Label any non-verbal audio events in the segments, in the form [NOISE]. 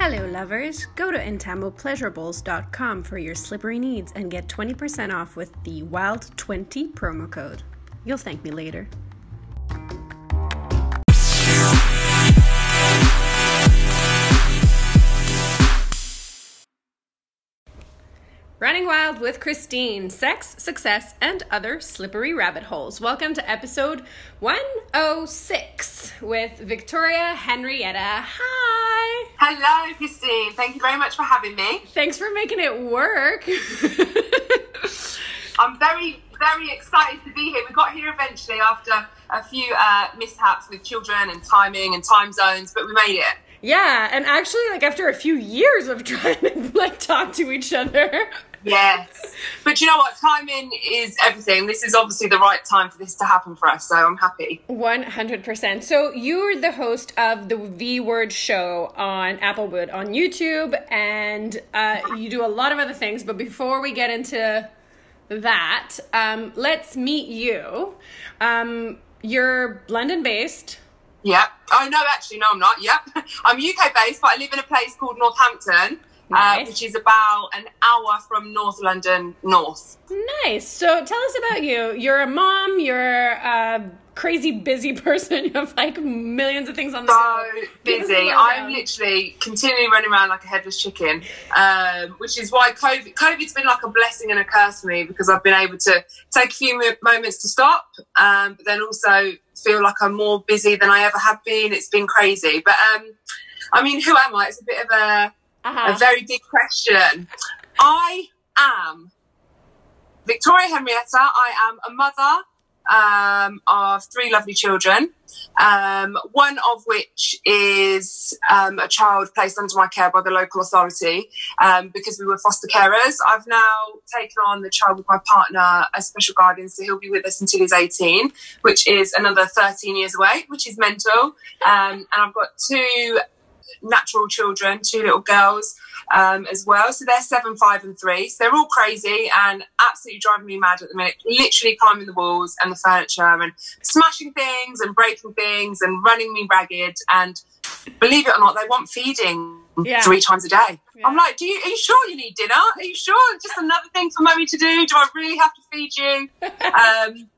Hello, lovers. Go to entamopleasurables.com for your slippery needs and get 20% off with the WILD20 promo code. You'll thank me later. Running Wild with Christine Sex, Success, and Other Slippery Rabbit Holes. Welcome to episode 106 with Victoria Henrietta. Hi! Hello, Christine. Thank you very much for having me. Thanks for making it work. [LAUGHS] I'm very, very excited to be here. We got here eventually after a few uh, mishaps with children and timing and time zones, but we made it. yeah, and actually, like after a few years of [LAUGHS] trying to like talk to each other. Yes. But you know what? Timing is everything. This is obviously the right time for this to happen for us, so I'm happy. 100%. So you're the host of the V Word Show on Applewood on YouTube, and uh, you do a lot of other things. But before we get into that, um, let's meet you. Um, you're London based. Yep. Oh, no, actually, no, I'm not. Yep. [LAUGHS] I'm UK based, but I live in a place called Northampton. Nice. Uh, which is about an hour from North London North. Nice. So tell us about you. You're a mom. You're a crazy busy [LAUGHS] person. You have like millions of things on the so busy. I'm literally continually running around like a headless chicken, um, which is why COVID, COVID's been like a blessing and a curse for me because I've been able to take a few mo- moments to stop, um, but then also feel like I'm more busy than I ever have been. It's been crazy. But um, I mean, who am I? It's a bit of a, Uh-huh. a very big question. I am Victoria Henrietta. I am a mother um, of three lovely children, um, one of which is um, a child placed under my care by the local authority um, because we were foster carers. I've now taken on the child with my partner as special guardian, so he'll be with us until he's 18, which is another 13 years away, which is mental. Um, and I've got two natural children, two little girls um, as well. So they're seven, five, and three. So they're all crazy and absolutely driving me mad at the minute. Literally climbing the walls and the furniture and smashing things and breaking things and running me ragged. And believe it or not, they want feeding Yeah. three times a day. Yeah. I'm like, do you, are you sure you need dinner? Are you sure? Just another thing for mummy to do? Do I really have to feed you? [LAUGHS] um,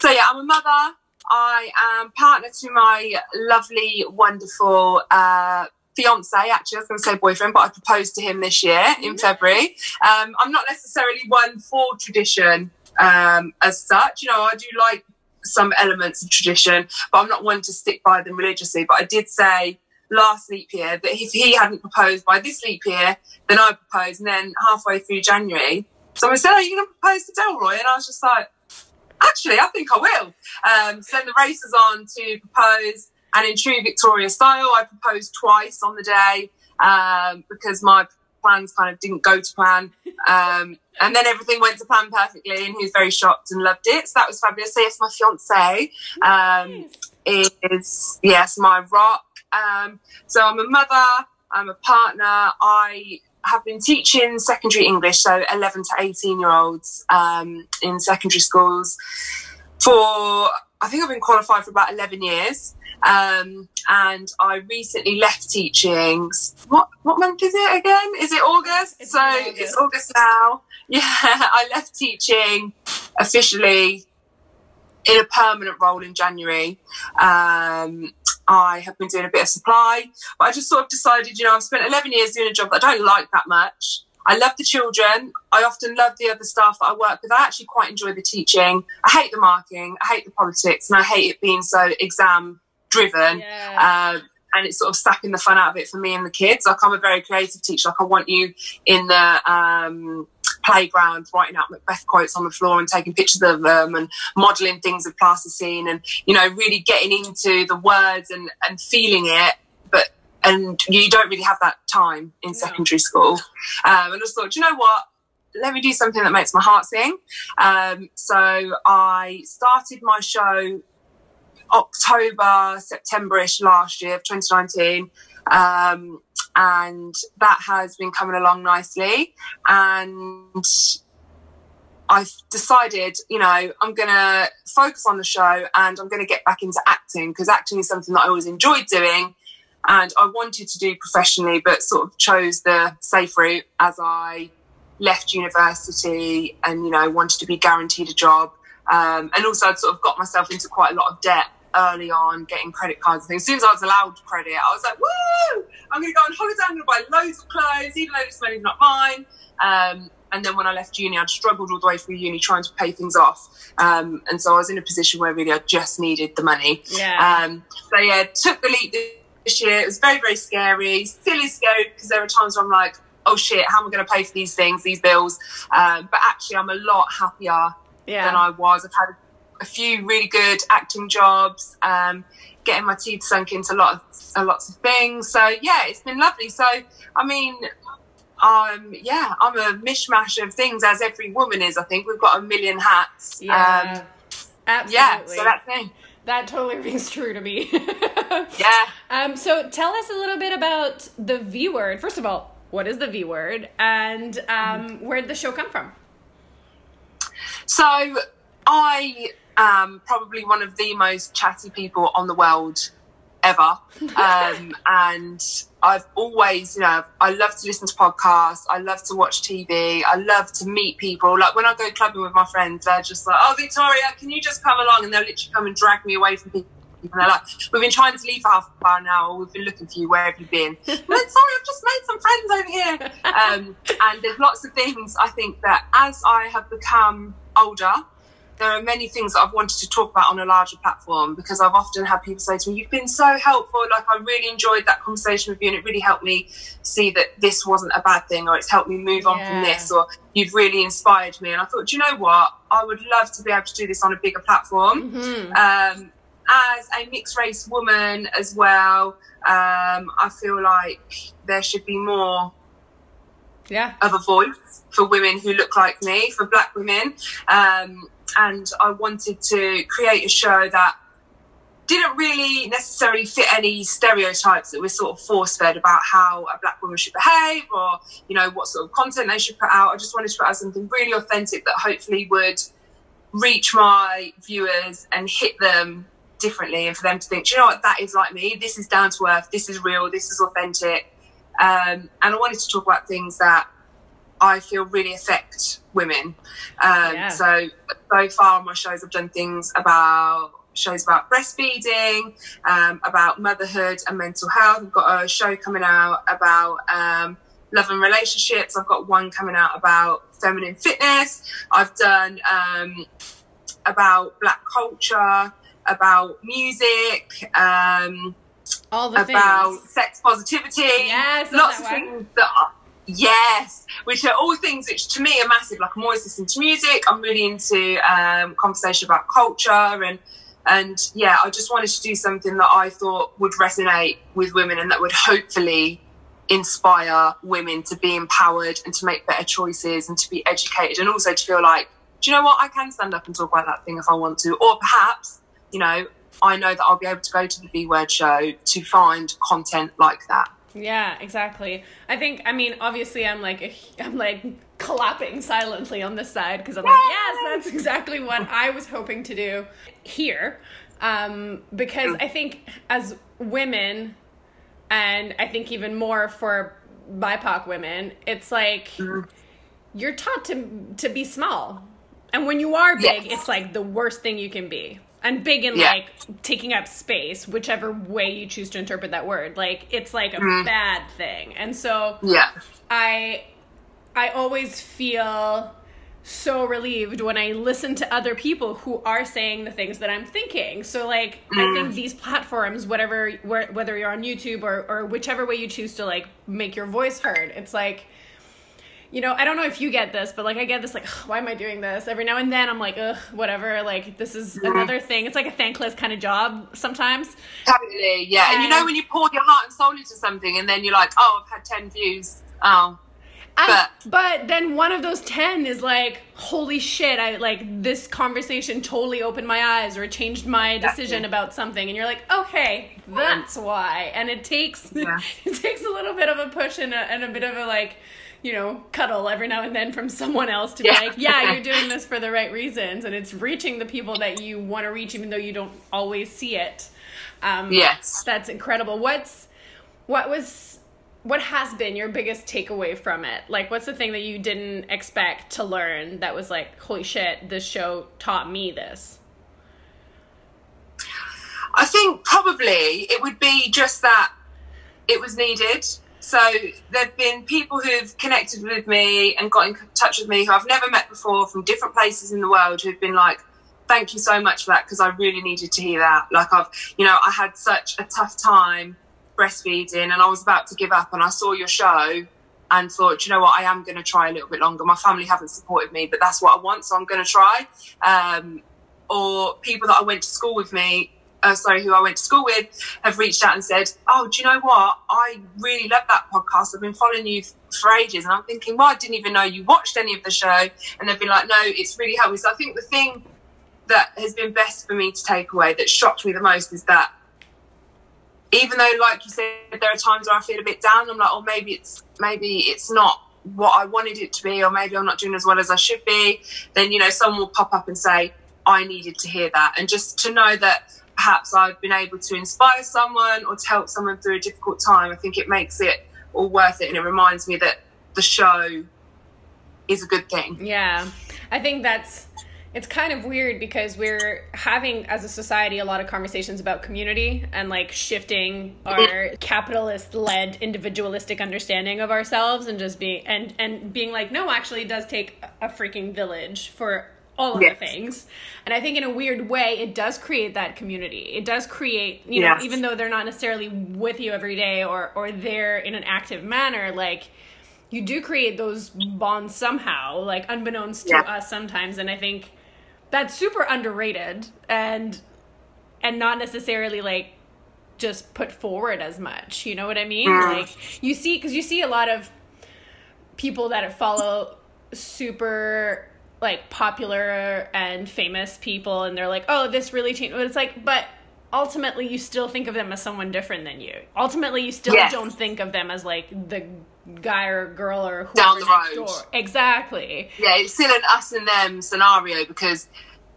so yeah, I'm a mother. I am partner to my lovely, wonderful uh, fiance. Actually, I was going to say boyfriend, but I proposed to him this year in February. Um, I'm not necessarily one for tradition um, as such. You know, I do like some elements of tradition, but I'm not one to stick by them religiously. But I did say last leap year that if he hadn't proposed by this leap year, then I proposed. And then halfway through January, someone said, "Are you going to propose to Delroy?" And I was just like actually, I think I will. Um, so then the race is on to propose, and in true Victoria style, I proposed twice on the day um, because my plans kind of didn't go to plan. Um, and then everything went to plan perfectly, and he was very shocked and loved it. So that was fabulous. So yes, my fiance um, is yes my rock. Um, so I'm a mother. I'm a partner. I have been teaching secondary English, so 11 to 18 year olds um, in secondary schools for, I think I've been qualified for about 11 years. Um, and I recently left teaching. What what month is it again? Is it August? It's so August. it's August now. [LAUGHS] Yeah, I left teaching officially in a permanent role in January. Um, I have been doing a bit of supply, but I just sort of decided, you know, I've spent 11 years doing a job that I don't like that much. I love the children. I often love the other staff that I work with. I actually quite enjoy the teaching. I hate the marking. I hate the politics, and I hate it being so exam driven. Yeah. Um, and it's sort of sapping the fun out of it for me and the kids. Like I'm a very creative teacher. Like I want you in the um, playground writing out Macbeth quotes on the floor and taking pictures of them and modelling things of plasticine and you know really getting into the words and and feeling it. But and you don't really have that time in No. secondary school. Um, and I just thought, you know what? Let me do something that makes my heart sing. Um, so I started my show October, September-ish last year of 2019. Um, and that has been coming along nicely. And I've decided, you know, I'm going to focus on the show and I'm going to get back into acting because acting is something that I always enjoyed doing. and I wanted to do professionally, but sort of chose the safe route as I left university and you know wanted to be guaranteed a job. Um, and also, I'd sort of got myself into quite a lot of debt early on, getting credit cards and things. As soon as I was allowed credit, I was like, "Woo! I'm going to go on holiday. I'm going to buy loads of clothes, even though this money's not mine." Um, and then when I left uni, I'd struggled all the way through uni trying to pay things off. Um, and so I was in a position where really I just needed the money. Yeah. Um, so yeah, took the leap this year. It was very, very scary. Still is scary because there are times where I'm like, oh shit, how am I going to pay for these things, these bills? Um, but actually, I'm a lot happier Yeah. than I was. I've had a few really good acting jobs, um, getting my teeth sunk into a lot of uh, lots of things. So yeah, it's been lovely. So I mean, um, yeah, I'm a mishmash of things, as every woman is. I think we've got a million hats. yeah. Um, Absolutely. yeah. So that's me. that totally [LAUGHS] rings true to me. [LAUGHS] Yeah. Um, so tell us a little bit about the V word. First of all, what is the V word, and um, where did the show come from? So I am probably one of the most chatty people on the world ever. [LAUGHS] Um, and I've always, you know, I love to listen to podcasts. I love to watch TV. I love to meet people. Like when I go clubbing with my friends, they're just like, oh, Victoria, can you just come along? And they'll literally come and drag me away from people. And they're like, we've been trying to leave for half an hour now, we've been looking for you. Where have you been? [LAUGHS] I'm like, sorry, I've just made some friends over here. Um, and there's lots of things I think that as I have become older, there are many things that I've wanted to talk about on a larger platform because I've often had people say to me, You've been so helpful. Like, I really enjoyed that conversation with you, and it really helped me see that this wasn't a bad thing, or it's helped me move on from this, or you've really inspired me. And I thought, Do you know what? I would love to be able to do this on a bigger platform. Mm-hmm. Um, as a mixed race woman as well, um, I feel like there should be more Yeah. of a voice for women who look like me, for black women. Um, and I wanted to create a show that didn't really necessarily fit any stereotypes that were sort of force fed about how a black woman should behave or, you know, what sort of content they should put out. I just wanted to put out something really authentic that hopefully would reach my viewers and hit them differently and for them to think, "Do you know what, that is like me. This is down to earth. This is real. This is authentic. Um, and I wanted to talk about things that I feel really affect women. Um, Yeah. So so far on my shows, I've done things about shows about breastfeeding, um, about motherhood and mental health. I've got a show coming out about um, love and relationships. I've got one coming out about feminine fitness. I've done um, about black culture, about music. Um, All the about things. sex positivity. Yes, lots of things that yes, which are all things which to me are massive. Like I'm always listening to music. I'm really into um, conversation about culture and and yeah, I just wanted to do something that I thought would resonate with women and that would hopefully inspire women to be empowered and to make better choices and to be educated and also to feel like, do you know what, I can stand up and talk about that thing if I want to. Or perhaps, you know, I know that I'll be able to go to the V Word show to find content like that. Yeah, exactly. I think. I mean, obviously, I'm like, a, I'm like clapping silently on this side because I'm like, yes, that's exactly what I was hoping to do here. Um, because I think as women, and I think even more for BIPOC women, it's like you're taught to to be small, and when you are big, Yes. it's like the worst thing you can be. And big in Yeah. like taking up space, whichever way you choose to interpret that word. Like it's like a Mm. bad thing. And so Yeah. I I always feel so relieved when I listen to other people who are saying the things that I'm thinking. So like I Mm. think these platforms, whatever where, whether you're on YouTube or or whichever way you choose to like make your voice heard, it's like you know, I don't know if you get this, but like I get this like, why am I doing this? Every now and then I'm like, ugh, whatever. Like this is mm-hmm. another thing. It's like a thankless kind of job sometimes. Totally. Yeah. And you know when you pour your heart and soul into something and then you're like, oh, I've had 10 views. Oh. And, But- but then one of those 10 is like holy shit i like this conversation totally opened my eyes or changed my decision about something and you're like okay that's why and it takes Yeah. [LAUGHS] it takes a little bit of a push and a, and a bit of a like you know cuddle every now and then from someone else to be Yeah. like yeah you're [LAUGHS] doing this for the right reasons and it's reaching the people that you want to reach even though you don't always see it um Yes. that's incredible what's what was what has been your biggest takeaway from it? Like, what's the thing that you didn't expect to learn that was like, holy shit, this show taught me this? I think probably it would be just that it was needed. So there've been people who've connected with me and got in touch with me who I've never met before from different places in the world who've been like, thank you so much for that because I really needed to hear that. Like I've, you know, I had such a tough time breastfeeding and I was about to give up and I saw your show and thought, you know what, I am going to try a little bit longer. My family haven't supported me, but that's what I want, so I'm going to try. Um, or people that I went to school with me uh, sorry, who I went to school with, have reached out and said, "Oh, do you know what? I really love that podcast. I've been following you for ages." And I'm thinking, "Well, I didn't even know you watched any of the show." And they've been like, "No, it's really helped me." So I think the thing that has been best for me to take away, that shocked me the most, is that even though, like you said, there are times where I feel a bit down. I'm like, "Oh, maybe it's maybe it's not." what I wanted it to be, or maybe I'm not doing as well as I should be, then you know someone will pop up and say, I needed to hear that. And just to know that perhaps I've been able to inspire someone or to help someone through a difficult time, I think it makes it all worth it. And it reminds me that the show is a good thing. Yeah. I think that's it's kind of weird because we're having as a society a lot of conversations about community and like shifting our capitalist led individualistic understanding of ourselves and just being and and being like no actually it does take a freaking village for all of yes. the things. And I think in a weird way, it does create that community. It does create, you know, even though they're not necessarily with you every day or or there in an active manner, like you do create those bonds somehow, like unbeknownst to yeah. us sometimes. And I think that's super underrated and and not necessarily like just put forward as much. You know what I mean? Mm. Like you see, because you see a lot of people that follow super like popular and famous people and they're like, oh, this really changed. But it's like, but ultimately you still think of them as someone different than you. Ultimately, you still yes. don't think of them as like the guy or girl or whoever down the road. Door. Exactly. Yeah, it's still an us and them scenario because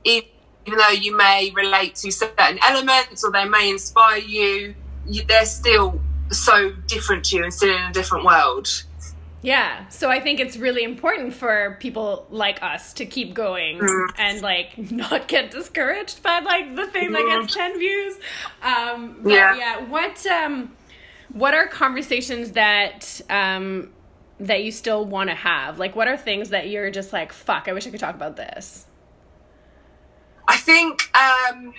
even though you may relate to certain elements or they may inspire you, you they're still so different to you and still in a different world. Yeah. So I think it's really important for people like us to keep going mm. and like [LAUGHS] not get discouraged by like the thing that gets 10 views. Um yeah. yeah. What um what are conversations that um that you still want to have? Like what are things that you're just like fuck, I wish I could talk about this? I think um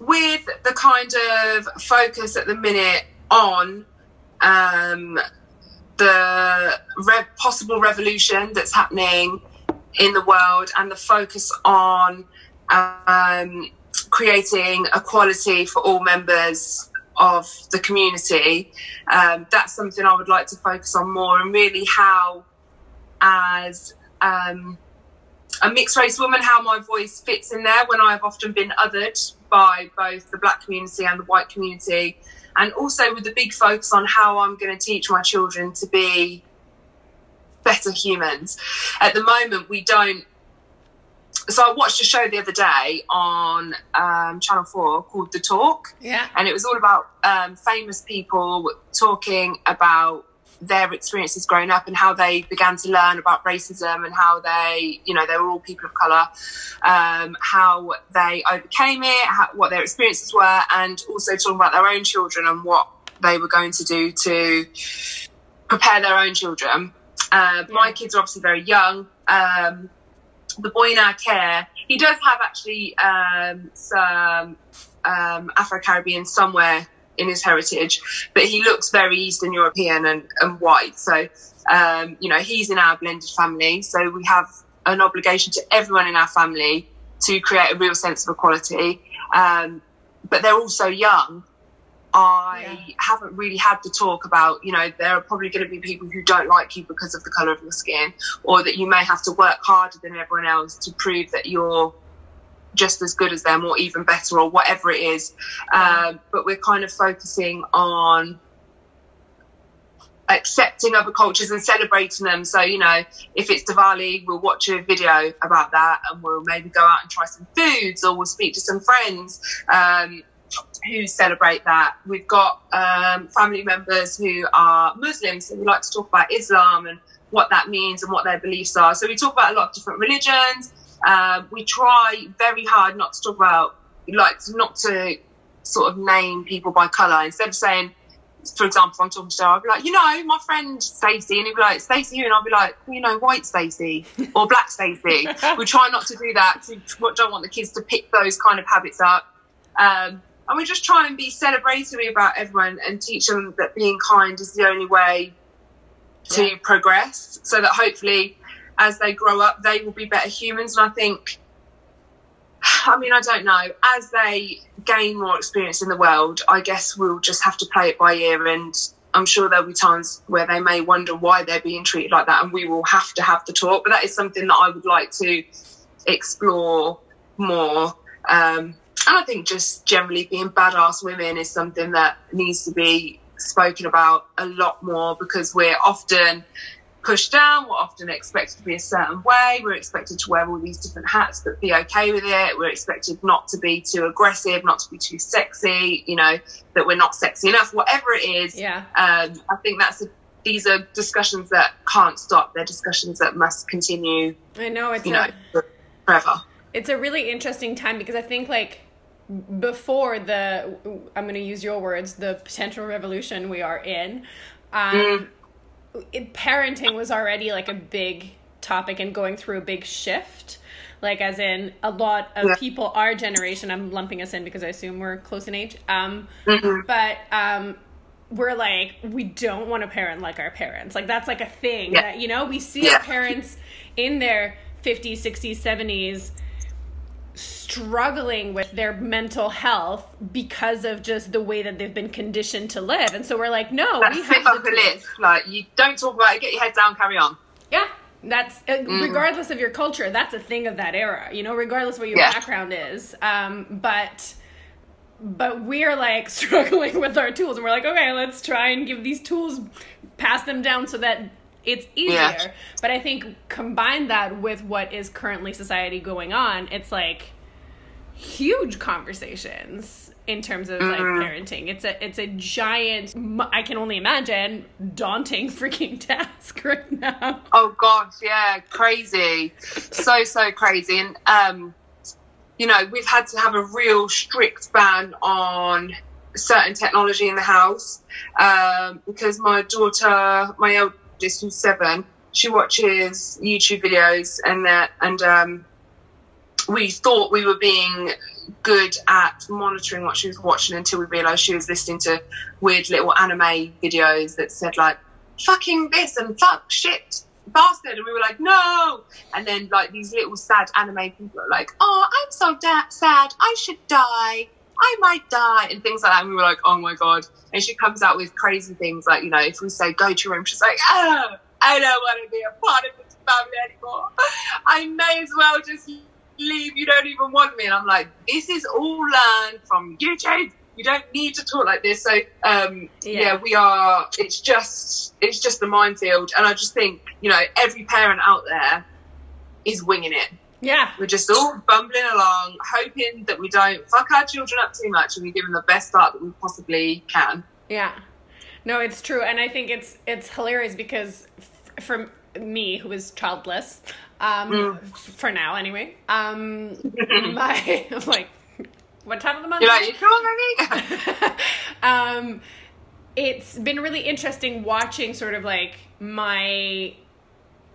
with the kind of focus at the minute on um the re- possible revolution that's happening in the world and the focus on um, creating equality for all members of the community. Um, that's something I would like to focus on more and really how, as um, a mixed race woman, how my voice fits in there when I've often been othered by both the black community and the white community and also with the big focus on how I'm going to teach my children to be better humans. At the moment, we don't. So I watched a show the other day on um, Channel Four called The Talk, yeah, and it was all about um, famous people talking about their experiences growing up and how they began to learn about racism and how they, you know, they were all people of colour, um, how they overcame it, how, what their experiences were, and also talking about their own children and what they were going to do to prepare their own children. Uh, yeah. My kids are obviously very young. Um, the boy in our care, he does have actually um, some um, Afro Caribbean somewhere in his heritage, but he looks very Eastern European and, and white. So, um, you know, he's in our blended family. So we have an obligation to everyone in our family to create a real sense of equality. Um, but they're also young. I yeah. haven't really had to talk about, you know, there are probably going to be people who don't like you because of the colour of your skin, or that you may have to work harder than everyone else to prove that you're just as good as them or even better or whatever it is. Um, but we're kind of focusing on accepting other cultures and celebrating them. So, you know, if it's Diwali, we'll watch a video about that and we'll maybe go out and try some foods or we'll speak to some friends um, who celebrate that. We've got um, family members who are Muslims, so we like to talk about Islam and what that means and what their beliefs are. So we talk about a lot of different religions. Um, we try very hard not to talk about, like, not to sort of name people by colour. Instead of saying, for example, if I'm talking to her, I'll be like, you know, my friend Stacey, and he'll be like, Stacey who? And I'll be like, well, you know, white Stacey or black Stacey. [LAUGHS] we try not to do that. We don't want the kids to pick those kind of habits up. Um, and we just try and be celebratory about everyone and teach them that being kind is the only way to yeah. progress so that hopefully as they grow up they will be better humans. And i think [SIGHS] i mean i don't know. As they gain more experience in the world i guess we'll just have to play it by ear. And i'm sure there'll be times where they may wonder why they're being treated like that and we will have to have the talk. But that is something that i would like to explore more. Um, and i think just generally being badass women is something that needs to be spoken about a lot more because we're often pushed down. We're often expected to be a certain way. We're expected to wear all these different hats, but be okay with it. We're expected not to be too aggressive, not to be too sexy. You know that we're not sexy enough. Whatever it is, yeah. Um, I think that's a, these are discussions that can't stop. They're discussions that must continue. I know it's you a, know forever. It's a really interesting time because I think like before the i'm going to use your words the potential revolution we are in um, mm. It, parenting was already like a big topic and going through a big shift like as in a lot of yeah. people our generation i'm lumping us in because i assume we're close in age um, mm-hmm. but um, we're like we don't want to parent like our parents like that's like a thing yeah. that you know we see yeah. our parents in their 50s 60s 70s struggling with their mental health because of just the way that they've been conditioned to live. And so we're like, no, that's we have the list. Like you don't talk about it, get your head down, carry on. Yeah. That's uh, mm. regardless of your culture, that's a thing of that era, you know, regardless of what your yeah. background is. Um, but but we're like [LAUGHS] struggling with our tools and we're like, okay, let's try and give these tools pass them down so that it's easier. Yeah. But I think combine that with what is currently society going on, it's like huge conversations in terms of like mm-hmm. parenting. It's a it's a giant I can only imagine daunting [LAUGHS] freaking task right now. Oh gosh, yeah, crazy. so so crazy and um you know, we've had to have a real strict ban on certain technology in the house um, because my daughter, my oldest who's seven, she watches YouTube videos and that and um, we thought we were being good at monitoring what she was watching until we realised she was listening to weird little anime videos that said like fucking this and fuck shit bastard and we were like no and then like these little sad anime people are like oh i'm so da- sad i should die I might die and things like that. And we were like, oh my God. And she comes out with crazy things like, you know, if we say go to your room, she's like, oh, I don't want to be a part of this family anymore. [LAUGHS] I may as well just leave. You don't even want me. And I'm like, this is all learned from you, YouTube. You don't need to talk like this. So, um, yeah. yeah, we are, it's just, it's just a minefield. And I just think, you know, every parent out there is winging it yeah. We're just all bumbling along, hoping that we don't fuck our children up too much and we give them the best start that we possibly can. Yeah. No, it's true. And I think it's it's hilarious because f- for me, who is childless, um, mm. for now anyway, um, [LAUGHS] my, [LAUGHS] like, what time of the month? You're like, you [LAUGHS] um, it's been really interesting watching sort of like my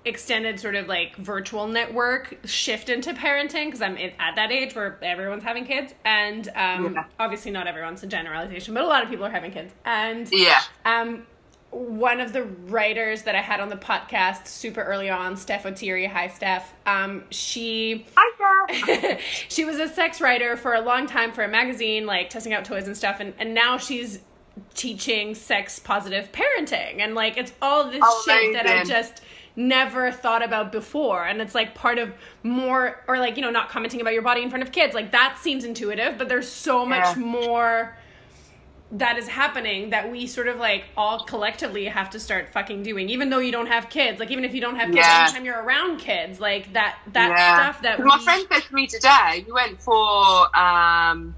extended sort of like virtual network shift into parenting because I'm at that age where everyone's having kids and um, yeah. obviously not everyone's a generalization but a lot of people are having kids and yeah um one of the writers that I had on the podcast super early on, Steph Auteri, hi Steph. Um, she hi [LAUGHS] she was a sex writer for a long time for a magazine, like testing out toys and stuff, and, and now she's teaching sex positive parenting, and like it's all this oh, shit that I just never thought about before. And it's like part of more or like you know not commenting about your body in front of kids. Like that seems intuitive but there's so much more that is happening that we sort of like all collectively have to start fucking doing even though you don't have kids like even if you don't have kids yeah. anytime you're around kids like that that yeah. stuff that we... my friend said to me today we went for um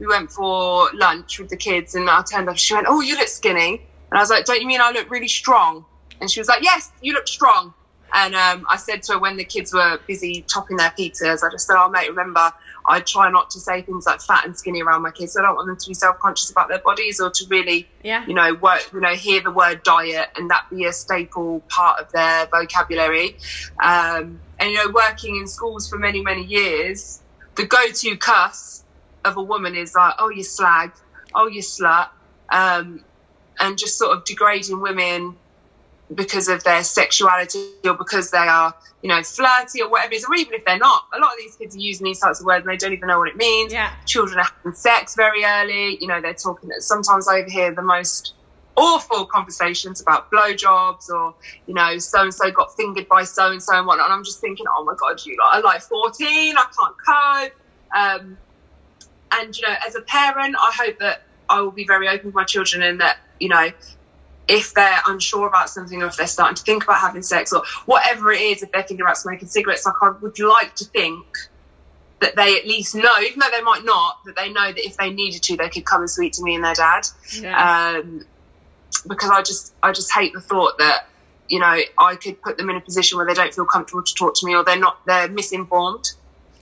we went for lunch with the kids, and I turned up. She went, "Oh, you look skinny," and I was like, "Don't you mean I look really strong?" And she was like, "Yes, you look strong." And um, I said to her when the kids were busy topping their pizzas, I just said, "Oh, mate, remember, I try not to say things like fat and skinny around my kids. I don't want them to be self-conscious about their bodies or to really, Yeah. you know, work, you know, hear the word diet and that be a staple part of their vocabulary. Um, and you know, working in schools for many, many years, the go-to cuss of a woman is like, "Oh, you slag," "Oh, you slut," um, and just sort of degrading women because of their sexuality or because they are, you know, flirty or whatever it is, or even if they're not. A lot of these kids are using these types of words and they don't even know what it means. Yeah. Children are having sex very early. You know, they're talking. That sometimes I overhear the most awful conversations about blowjobs or, you know, so and so got fingered by so and so and whatnot. And I'm just thinking, oh my God, you lot are like 14. I can't cope. Um, and, you know, as a parent, I hope that I will be very open with my children and that, you know, if they're unsure about something or if they're starting to think about having sex or whatever it is, if they're thinking about smoking cigarettes, like I would like to think that they at least know, even though they might not, that they know that if they needed to, they could come and speak to me and their dad. Yeah. Um, because I just, I just hate the thought that, you know, I could put them in a position where they don't feel comfortable to talk to me or they're not, they're misinformed.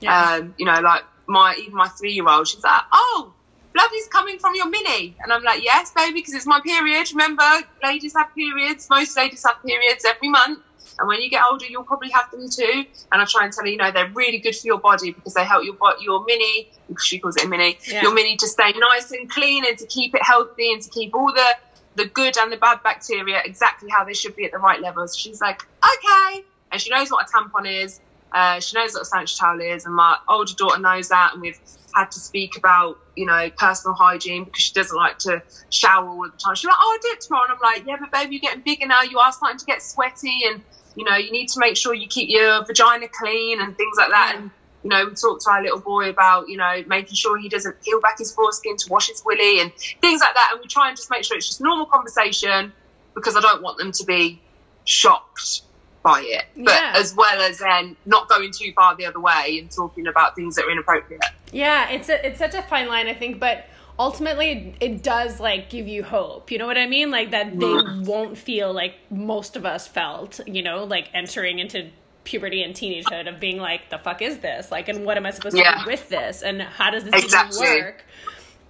yeah. Um, you know, like my even my three year old, she's like, "Oh, blood is coming from your mini," and I'm like, "Yes, baby, because it's my period. Remember, ladies have periods. Most ladies have periods every month." And when you get older, you'll probably have them too. And I try and tell her, you know, they're really good for your body because they help your your mini, she calls it a mini, Yeah. your mini to stay nice and clean and to keep it healthy and to keep all the the good and the bad bacteria exactly how they should be at the right levels. She's like, okay. And she knows what a tampon is. Uh, she knows what a sanitary towel is. And my older daughter knows that. And we've had to speak about, you know, personal hygiene because she doesn't like to shower all the time. She's like, oh, I'll do it tomorrow. And I'm like, yeah, but baby, you're getting bigger now. You are starting to get sweaty. And, you know, you need to make sure you keep your vagina clean and things like that. And, you know, we talked to our little boy about, you know, making sure he doesn't peel back his foreskin to wash his willy and things like that. And we try and just make sure it's just normal conversation because I don't want them to be shocked by it. But Yeah. as well as then not going too far the other way and talking about things that are inappropriate. Yeah, it's a, it's such a fine line, I think, but ultimately it does like give you hope. You know what I mean? Like that they won't feel like most of us felt, you know, like entering into puberty and teenagehood of being like, the fuck is this? Like, and what am I supposed to do with this? And how does this Exactly. even work?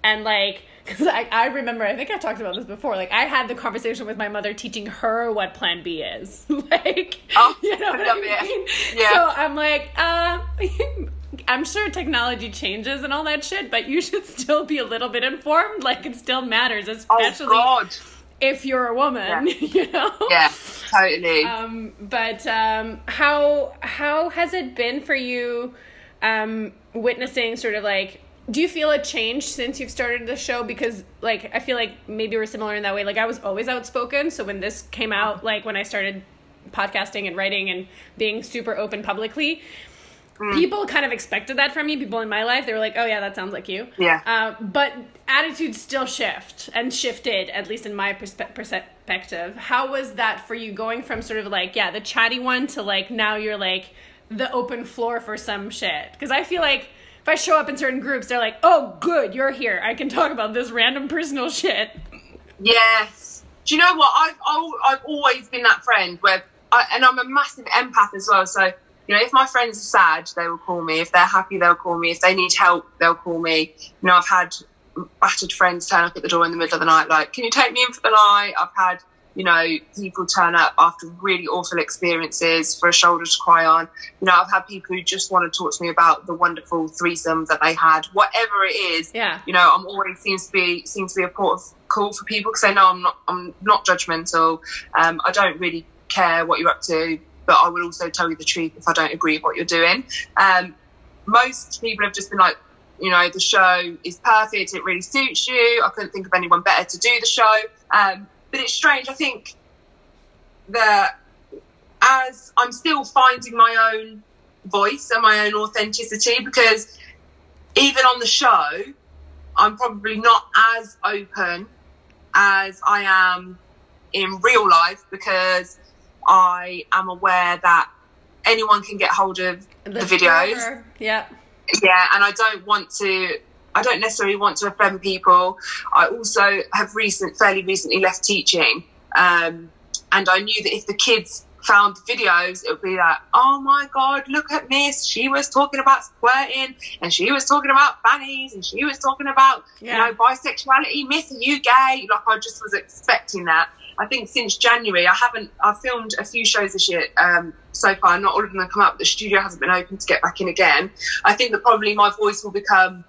And like, [LAUGHS] because I, I remember, I think I talked about this before. Like, I had the conversation with my mother teaching her what Plan B is. [LAUGHS] like, Oh, [LAUGHS] you know what I it. mean? Yeah. So I'm like, uh, I'm sure technology changes and all that shit, but you should still be a little bit informed. Like, it still matters, Oh, especially God. if you're a woman. [LAUGHS] You know. Yeah, totally. Um, but um, how how has it been for you um, witnessing sort of like do you feel a change since you've started the show because like I feel like maybe we're similar in that way like I was always outspoken so when this came out like when I started podcasting and writing and being super open publicly people kind of expected that from me people in my life they were like oh yeah that sounds like you Yeah. uh, but attitudes still shift and shifted at least in my perspe- perspective how was that for you going from sort of like yeah the chatty one to like now you're like the open floor for some shit because i feel like if i show up in certain groups they're like oh good you're here i can talk about this random personal [LAUGHS] shit Yes. Do you know what? I've I've, I've always been that friend where, I, and I'm a massive empath as well. So you know, if my friends are sad, they will call me. If they're happy, they'll call me. If they need help, they'll call me. You know, I've had battered friends turn up at the door in the middle of the night, like, "Can you take me in for the night?" I've had you know people turn up after really awful experiences for a shoulder to cry on. You know, I've had people who just want to talk to me about the wonderful threesome that they had, whatever it is yeah you know, I'm always seems to be seems to be a port of call for people because I know I'm not I'm not judgmental. Um, I don't really care what you're up to, but I will also tell you the truth if I don't agree with what you're doing. Um, most people have just been like, you know, the show is perfect. It really suits you. I couldn't think of anyone better to do the show. Um, but it's strange. I think that as I'm still finding my own voice and my own authenticity because even on the show, I'm probably not as open as I am in real life because I am aware that anyone can get hold of the, videos. Disclaimer. yeah Yeah, and I don't want to I don't necessarily want to offend people. I also have recent, fairly recently left teaching, um, and I knew that if the kids found the videos, it would be like, oh my god, look at Miss. She was talking about squirting, and she was talking about fannies, and she was talking about Yeah. you know bisexuality. Miss, are you gay? Like I just was expecting that. I think since January, I haven't. I've filmed a few shows this year um, so far. Not all of them have come up. The studio hasn't been open to get back in again. I think that probably my voice will become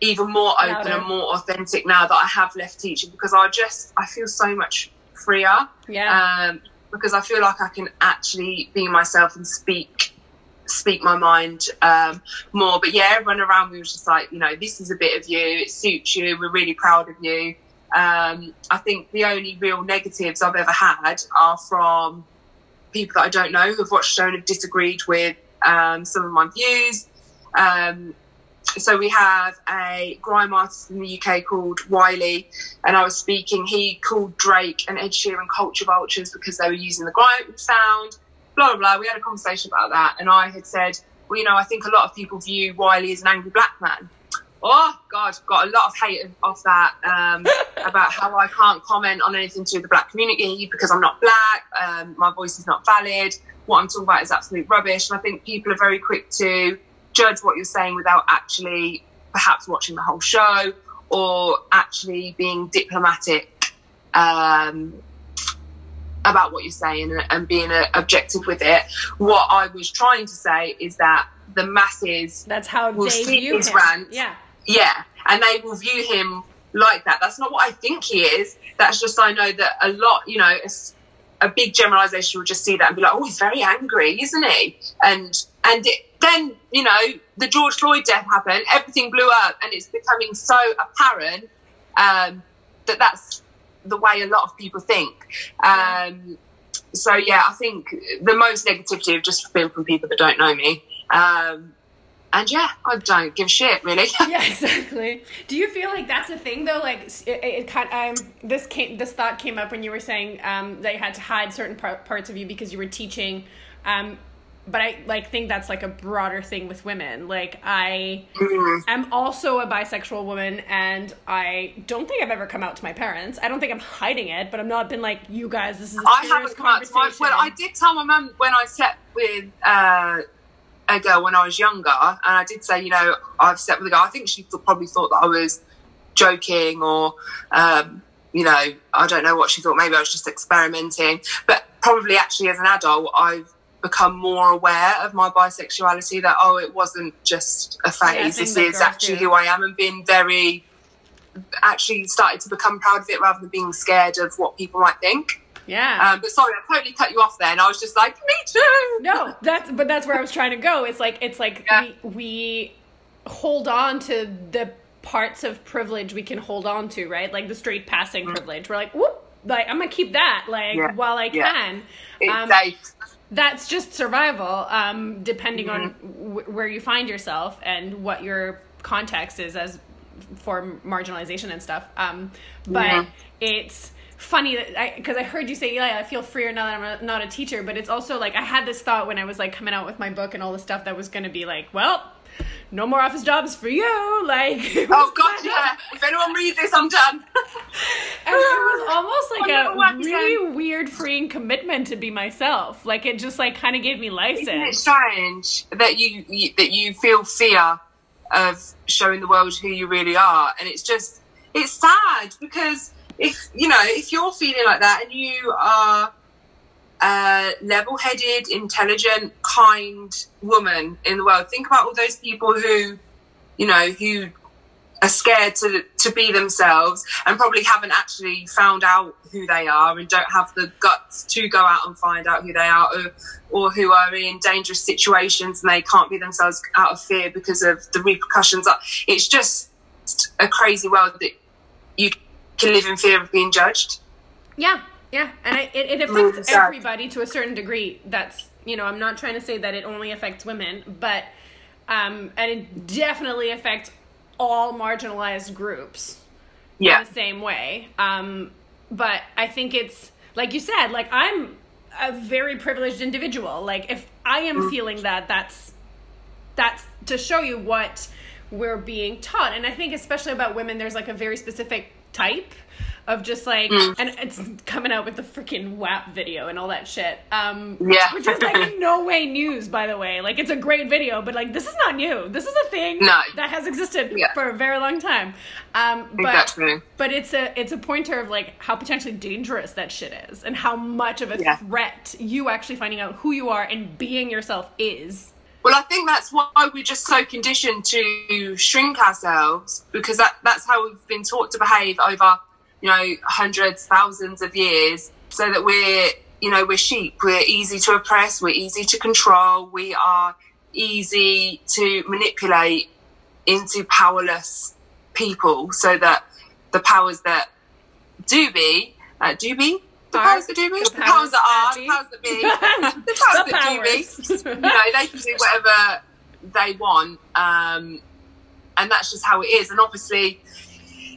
even more open Louder. and more authentic now that I have left teaching because I just I feel so much freer Yeah. um, because I feel like I can actually be myself and speak speak my mind um, more. But yeah, everyone around me was just like, you know, this is a bit of you. It suits you. We're really proud of you. Um, I think the only real negatives I've ever had are from people that I don't know who've watched the show and have disagreed with um, some of my views. Um, so we have a grime artist in the UK called Wiley, and I was speaking. He called Drake and Ed Sheeran culture vultures because they were using the grime sound. Blah blah blah. We had a conversation about that, and I had said, well, you know, I think a lot of people view Wiley as an angry black man. Oh God, got a lot of hate off that um, [LAUGHS] about how I can't comment on anything to the black community because I'm not black. Um, my voice is not valid. What I'm talking about is absolute rubbish, and I think people are very quick to judge what you're saying without actually perhaps watching the whole show or actually being diplomatic um, about what you're saying and, and being uh, objective with it. What I was trying to say is that the masses That's how they see view his rant. Yeah. Yeah, and they will view him like that. That's not what I think he is. That's just I know that a lot, you know, a big generalization will just see that and be like, oh, he's very angry, isn't he? And and it, then you know the George Floyd death happened, everything blew up, and it's becoming so apparent um, that that's the way a lot of people think. Um, so yeah, I think the most negativity have just been from people that don't know me. Um, and yeah, I don't give a shit really. [LAUGHS] yeah, exactly. Do you feel like that's a thing though? Like it, it kind um this came this thought came up when you were saying um that you had to hide certain par- parts of you because you were teaching, um, but I like think that's like a broader thing with women. Like I Mm. am also a bisexual woman, and I don't think I've ever come out to my parents. I don't think I'm hiding it, but I'm not been like you guys. This is a I haven't come out to my, well, I did tell my mum when I slept with uh, a girl when I was younger, and I did say, you know, I've slept with a girl. I think she probably thought that I was joking, or um, you know, I don't know what she thought. Maybe I was just experimenting. But probably, actually, as an adult, I've become more aware of my bisexuality. That oh, it wasn't just a phase. think this is actually do. who I am, and been very actually started to become proud of it rather than being scared of what people might think. Yeah. Um, but sorry, I totally cut you off there, and I was just like, me too. no that's but that's where i was trying to go it's like it's like Yeah. we we hold on to the parts of privilege we can hold on to right like the straight passing privilege we're like whoop like i'm gonna keep that like Mm. Yeah. while i can It's Um, safe. that's just survival um depending on w- where you find yourself and what your context is as for marginalization and stuff um but Yeah. it's funny that I because I heard you say Eli I feel freer now that I'm a, not a teacher but it's also like I had this thought when I was like coming out with my book and all the stuff that was gonna be like well no more office jobs for you [LAUGHS] like Oh god, yeah. If anyone reads this, I'm done. and it was [LAUGHS] almost like work a again. really weird freeing commitment to be myself like it just like kind of gave me license Isn't it strange that you, you that you feel fear of showing the world who you really are? And it's just it's sad because if you know if you're feeling like that and you are a level-headed, intelligent, kind woman in the world, think about all those people who you know who are scared to to be themselves and probably haven't actually found out who they are and don't have the guts to go out and find out who they are or, or who are in dangerous situations and they can't be themselves out of fear because of the repercussions. It's just a crazy world that you can live in fear of being judged Yeah, yeah, and I, it, it Mm, affects exactly. everybody to a certain degree. That's you know, I'm not trying to say that it only affects women, but um, and it definitely affects all marginalized groups yeah in the same way. Um, but I think it's like you said, like I'm a very privileged individual. Like if I am feeling that, that's that's to show you what we're being taught. And I think especially about women, there's like a very specific type of just like Mm. and it's coming out with the freaking WAP video and all that shit. Um Yeah. which is like in no way news by the way. Like it's a great video, but like this is not new. This is a thing No. that has existed Yeah. for a very long time. Um but Exactly. but it's a it's a pointer of like how potentially dangerous that shit is and how much of a Yeah. threat you actually finding out who you are and being yourself is. Well, I think that's why we're just so conditioned to shrink ourselves because that, that's how we've been taught to behave over, you know, hundreds, thousands of years, so that we're, you know, we're sheep. We're easy to oppress. We're easy to control. We are easy to manipulate into powerless people, so that the powers that do be, uh, do be. The powers that do be, the powers that are, the powers that be, [LAUGHS] the powers The that do powers. you know, they can do whatever they want, um, and that's just how it is. And obviously,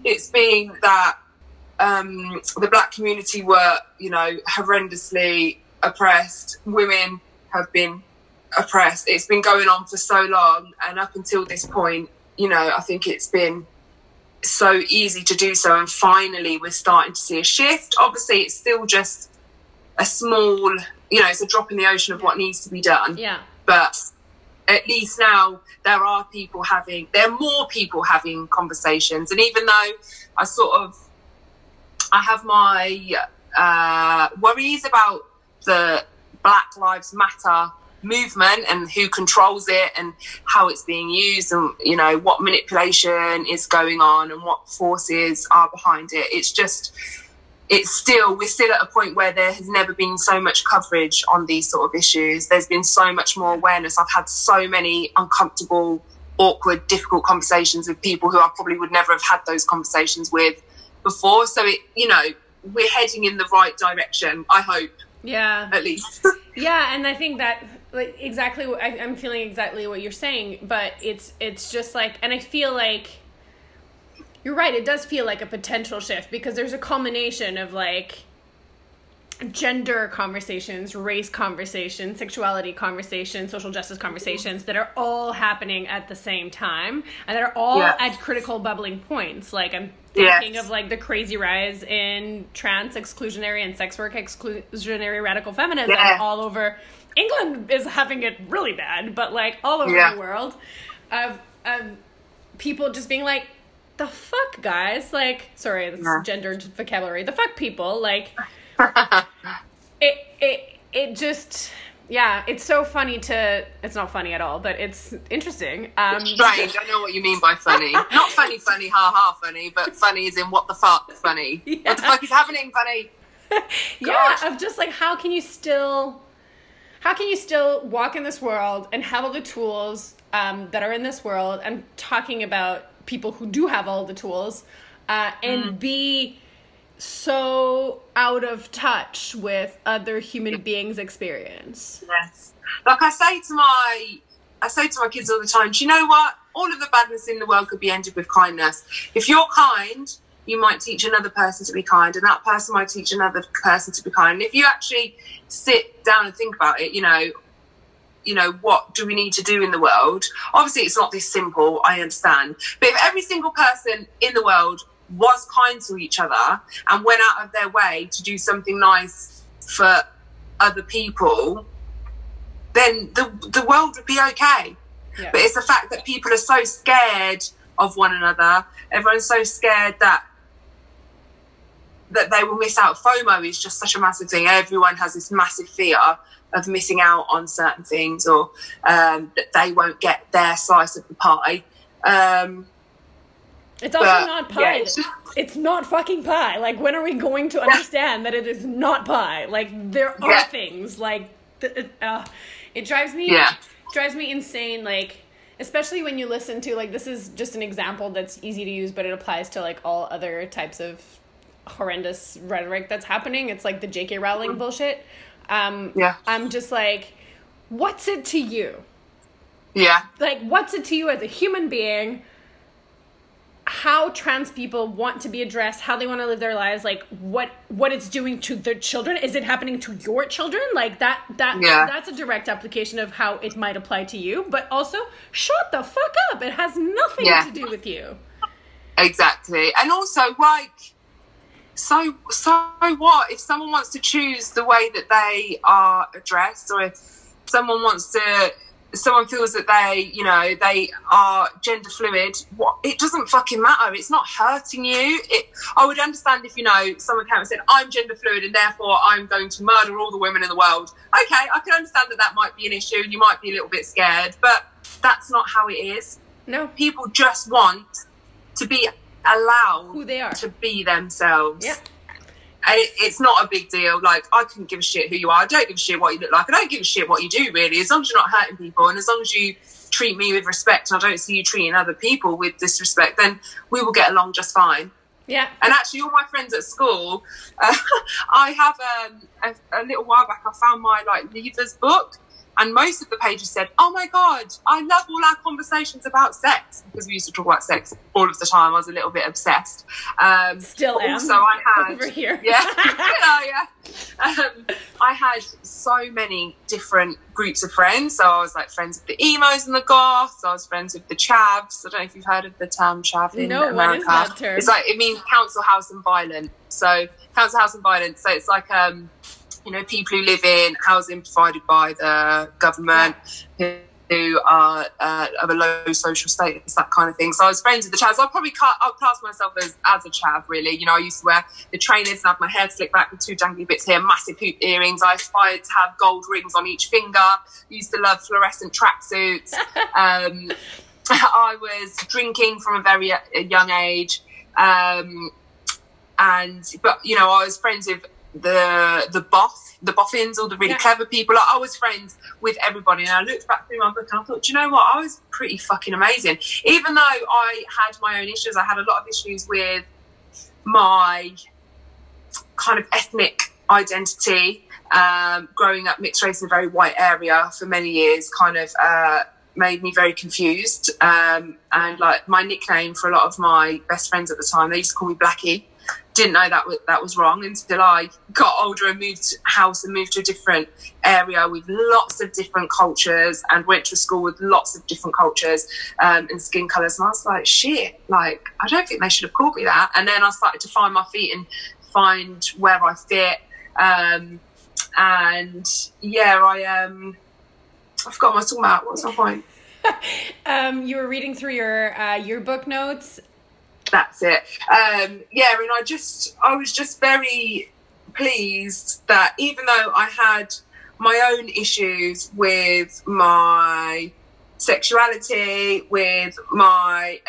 it's been that um, the black community were, you know, horrendously oppressed. Women have been oppressed. It's been going on for so long, and up until this point, you know, I think it's been so easy to do so. And finally, we're starting to see a shift. Obviously, it's still just a small, you know, it's a drop in the ocean of what needs to be done yeah. but at least now there are people having there are more people having conversations and even though i sort of i have my uh, worries about the black lives matter movement and who controls it and how it's being used and you know what manipulation is going on and what forces are behind it. It's just it's still we're still at a point where there has never been so much coverage on these sort of issues. There's been so much more awareness. I've had so many uncomfortable awkward difficult conversations with people who i probably would never have had those conversations with before. So it you know we're heading in the right direction i hope. Yeah. at least. [LAUGHS] Yeah, and I think that like exactly what I, I'm feeling exactly what you're saying, but it's it's just like, and I feel like you're right. It does feel like a potential shift because there's a culmination of like gender conversations, race conversations, sexuality conversations, social justice conversations that are all happening at the same time and that are all Yeah. at critical bubbling points. Like I'm Yes. thinking of like the crazy rise in trans exclusionary and sex work exclusionary radical feminism all over. England is having it really bad, but like all over Yeah. the world of of people just being like the fuck guys? Like sorry that's Yeah. gendered vocabulary. The fuck people like [LAUGHS] it it it just yeah it's so funny to it's not funny at all but it's interesting. Um strange i know what you mean by funny. [LAUGHS] Not funny funny ha ha funny but funny is in what the fuck funny. Yeah. what the fuck is happening funny? [LAUGHS] Yeah of just like how can you still how can you still walk in this world and have all the tools um, that are in this world i'm talking about people who do have all the tools uh, and Mm. be so out of touch with other human beings experience Yes. Like I say to my I say to my kids all the time, do you know what? All of the badness in the world could be ended with kindness. If you're kind, you might teach another person to be kind, and that person might teach another person to be kind. And if you actually sit down and think about it, you know, you know, what do we need to do in the world? Obviously it's not this simple, I understand. But if every single person in the world was kind to each other and went out of their way to do something nice for other people, then the the world would be okay. yeah But it's the fact that people are so scared of one another. Everyone's so scared that that they will miss out. FOMO is just such a massive thing. Everyone has this massive fear of missing out on certain things, or um, that they won't get their slice of the pie. Um, it's also but, not pie yeah, it's just- it's not fucking pie. Like, when are we going to understand that it is not pie? Like, there are Yeah. things like th- uh, it drives me Yeah. drives me insane. Like, especially when you listen to like this is just an example that's easy to use, but it applies to like all other types of horrendous rhetoric that's happening. It's like the J.K. Rowling bullshit. Um, Yeah. I'm just like, what's it to you? yeah, like what's it to you as a human being how trans people want to be addressed, how they want to live their lives, like what what it's doing to their children. Is it happening to your children? Like that that Yeah. that's a direct application of how it might apply to you. But also, shut the fuck up. It has nothing Yeah. to do with you. Exactly. And also, like, so so what if someone wants to choose the way that they are addressed, or if someone wants to, someone feels that they, you know, they are gender fluid. What it doesn't fucking matter. It's not hurting you. It. I would understand if you know someone came and said, "I'm gender fluid, and therefore I'm going to murder all the women in the world." Okay, I can understand that that might be an issue, and you might be a little bit scared, but that's not how it is. No, People just want to be allowed who they are. to be themselves. Yeah. And it, it's not a big deal. Like, I couldn't give a shit who you are. I don't give a shit what you look like. I don't give a shit what you do, really. As long as you're not hurting people and as long as you treat me with respect and I don't see you treating other people with disrespect, then we will get along just fine. Yeah. And actually, all my friends at school, [LAUGHS] uh, I have um, a, a little while back, I found my like leavers book, and most of the pages said, "Oh my god, I love all our conversations about sex," because we used to talk about sex all of the time. I was a little bit obsessed. Um, Still am. Also, I [LAUGHS] had over here. [LAUGHS] yeah, [LAUGHS] yeah, yeah. Um, I had so many different groups of friends. So I was like friends with the emos and the goths. I was friends with the chavs. I don't know if you've heard of the term chav in No, what America. is that term? It's like it means council house and violent. So council house and violent. So it's like um, you know, people who live in housing provided by the government. Who, who are uh, of a low social status, that kind of thing. So I was friends with the chavs. I probably I'll class myself as, as a chav, really. You know, I used to wear the trainers and have my hair slicked back with two dangly bits here, massive hoop earrings. I aspired to have gold rings on each finger. Used to love fluorescent tracksuits. [LAUGHS] um, [LAUGHS] I was drinking from a very uh, young age. Um, and but you know, I was friends with the the boss, the boffins, all the really Yeah. clever people. Like, I was friends with everybody, and I looked back through my book and I thought, "Do you know what? I was pretty fucking amazing. Even though I had my own issues, I had a lot of issues with my kind of ethnic identity. Um, growing up mixed race in a very white area for many years, kind of. Uh, made me very confused um, and like my nickname for a lot of my best friends at the time they used to call me blackie didn't know that was, that was wrong until I got older and moved house and moved to a different area with lots of different cultures and went to a school with lots of different cultures um, and skin colours. And I was like, shit, like, I don't think they should have called me that. And then I started to find my feet and find where I fit. Um, and yeah, I, um, I forgot what I was talking about. What was my point? [LAUGHS] Um, you were reading through your uh, yearbook notes. That's it. Um, yeah, and I just, I was just very pleased that even though I had my own issues with my sexuality, with my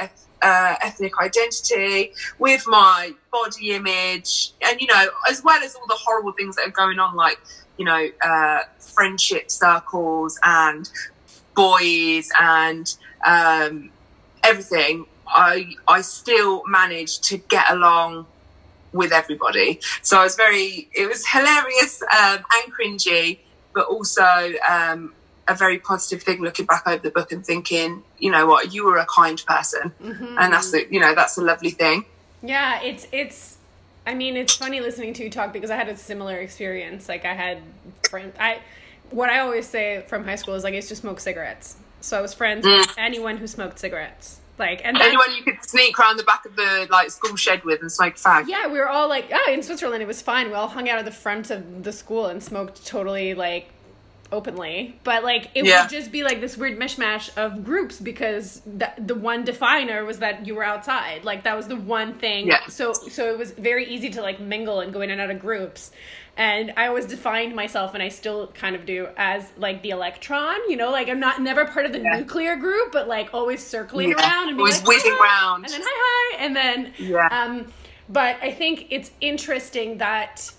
uh, ethnic identity, with my body image, and you know, as well as all the horrible things that are going on, like you know, uh, friendship circles and boys and um, everything, I I still managed to get along with everybody. So I was very, it was hilarious um, and cringy, but also um, a very positive thing looking back over the book and thinking, you know what, you were a kind person, and that's the, you know that's a lovely thing. Yeah, it's it's. I mean, it's funny listening to you talk because I had a similar experience. Like I had friends. I what I always say from high school is like I used to smoke cigarettes. So I was friends with anyone who smoked cigarettes. Like and Anyone you could sneak around the back of the like school shed with and smoke fag. yeah, we were all like, oh, in Switzerland it was fine. We all hung out at the front of the school and smoked totally like openly. But like it Yeah. would just be like this weird mishmash of groups because the the one definer was that you were outside. Like that was the one thing. Yeah. So so it was very easy to like mingle and go in and out of groups. And I always defined myself, and I still kind of do, as like the electron. You know, like I'm not never part of the Yeah. nuclear group, but like always circling Yeah. around and being Always like, whizzing "Hi," round. and then hi hi, and then Yeah. um, but I think it's interesting that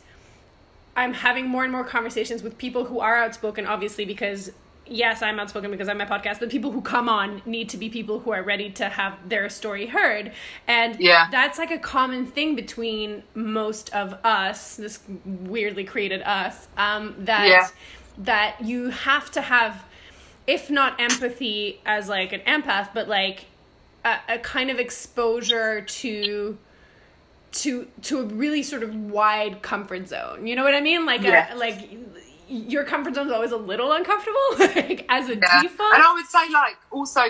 I'm having more and more conversations with people who are outspoken, obviously, because yes, I'm outspoken because I'm my podcast, but people who come on need to be people who are ready to have their story heard. And Yeah. that's like a common thing between most of us, this weirdly created us, um, that Yeah. that you have to have if not empathy as like an empath, but like a, a kind of exposure to to to a really sort of wide comfort zone. You know what I mean? Like Yeah. a, like your comfort zone is always a little uncomfortable, [LAUGHS] like as a Yeah. default. And I would say, like, also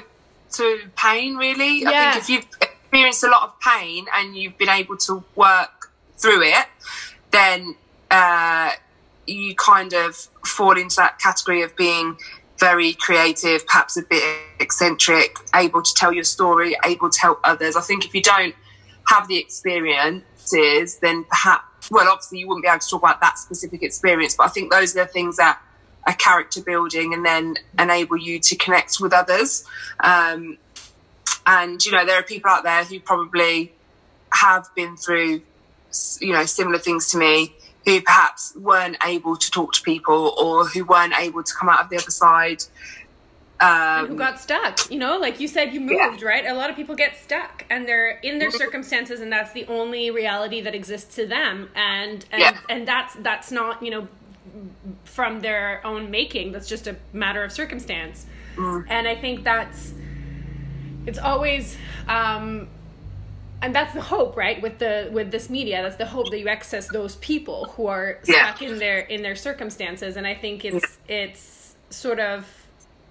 to pain, really. Yeah. I think if you've experienced a lot of pain and you've been able to work through it, then uh, you kind of fall into that category of being very creative, perhaps a bit eccentric, able to tell your story, able to help others. I think if you don't have the experiences, then perhaps, well, obviously you wouldn't be able to talk about that specific experience, but I think those are the things that are character building and then enable you to connect with others. Um, and, you know, there are people out there who probably have been through, you know, similar things to me who perhaps weren't able to talk to people or who weren't able to come out of the other side. And who Um, got stuck you know like you said you Yeah. moved right a lot of people get stuck and they're in their Mhm. circumstances and that's the only reality that exists to them and and, Yeah. and that's that's not you know from their own making that's just a matter of circumstance Mm. and i think that's it's always um and that's the hope right with the with this media that's the hope that you access those people who are Yeah. stuck in their in their circumstances and i think it's it's sort of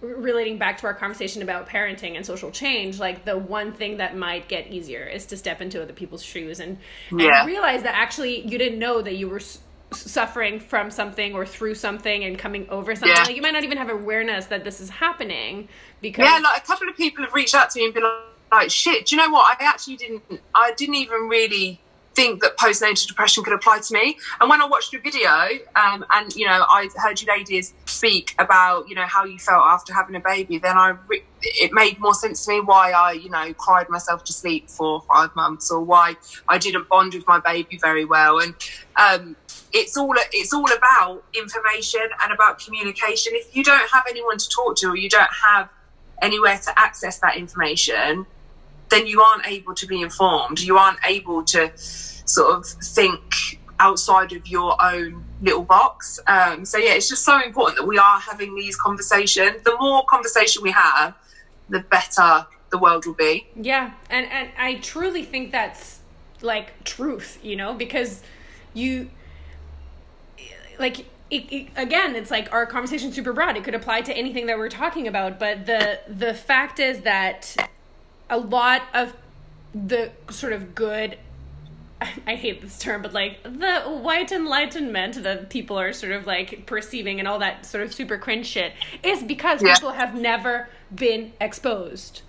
relating back to our conversation about parenting and social change like the one thing that might get easier is to step into other people's shoes and, and Yeah. realize that actually you didn't know that you were s- suffering from something or through something and coming over something Yeah. like you might not even have awareness that this is happening because yeah, like a couple of people have reached out to me and been like, shit, do you know what? I actually didn't, I didn't even really think that postnatal depression could apply to me. And when I watched your video, um, and you know, I heard you ladies speak about, you know, how you felt after having a baby, then I, re- it made more sense to me why I, you know, cried myself to sleep for five months or why I didn't bond with my baby very well. And, um, it's all it's all about information and about communication. If you don't have anyone to talk to or you don't have anywhere to access that information, then you aren't able to be informed. You aren't able to sort of think outside of your own little box. Um, so yeah, it's just so important that we are having these conversations. The more conversation we have, the better the world will be. Yeah, and and I truly think that's like truth, you know, because you like it, it, again, it's like our conversation super broad. It could apply to anything that we're talking about, but the the fact is that a lot of the sort of good [LAUGHS] I hate this term, but like the white enlightenment that people are sort of like perceiving and all that sort of super cringe shit is because Yeah. people have never been exposed.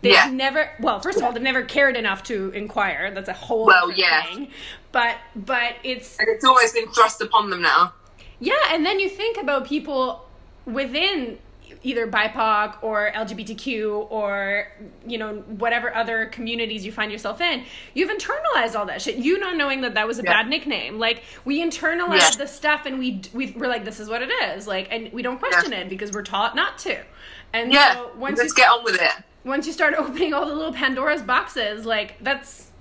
They've Yeah. never well, first of all, they've never cared enough to inquire. That's a whole Well, yeah. thing. But but it's And it's always been thrust upon them now. yeah, and then you think about people within either BIPOC or LGBTQ or you know whatever other communities you find yourself in, you've internalized all that shit. You not knowing that that was a Yeah. bad nickname. Like we internalize Yeah. the stuff and we we we're like this is what it is. Like and we don't question it because we're taught not to. And Yeah, so once let's you get on with it. once you start [LAUGHS] opening all the little Pandora's boxes, like that's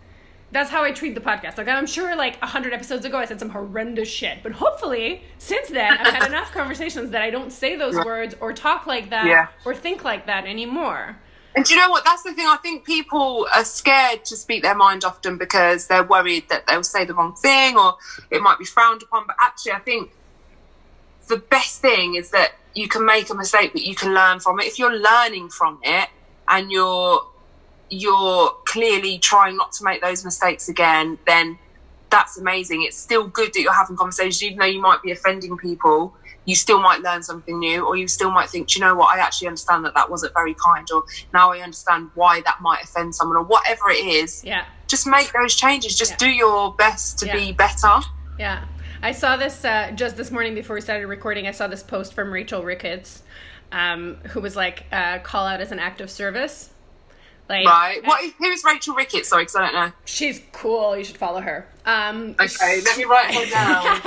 that's how I treat the podcast. Like I'm sure like a hundred episodes ago I said some horrendous shit. But hopefully since then I've had enough conversations that I don't say those words or talk like that Yeah. or think like that anymore. And do you know what? That's the thing. I think people are scared to speak their mind often because they're worried that they'll say the wrong thing or it might be frowned upon. But actually, I think the best thing is that you can make a mistake, but you can learn from it. If you're learning from it and you're you're clearly trying not to make those mistakes again, then that's amazing. It's still good that you're having conversations, even though you might be offending people. You still might learn something new, or you still might think, "Do you know what? I actually understand that that wasn't very kind, or now I understand why that might offend someone, or whatever it is. Yeah. Just make those changes. Just Yeah. do your best to Yeah. be better. Yeah. I saw this uh, just this morning before we started recording. I saw this post from Rachel Ricketts, um, who was like, uh, call out as an act of service. Like, Right? What? Who's Rachel Ricketts? Sorry, because I don't know. She's cool. You should follow her. Um, Okay, let me write her [LAUGHS] down.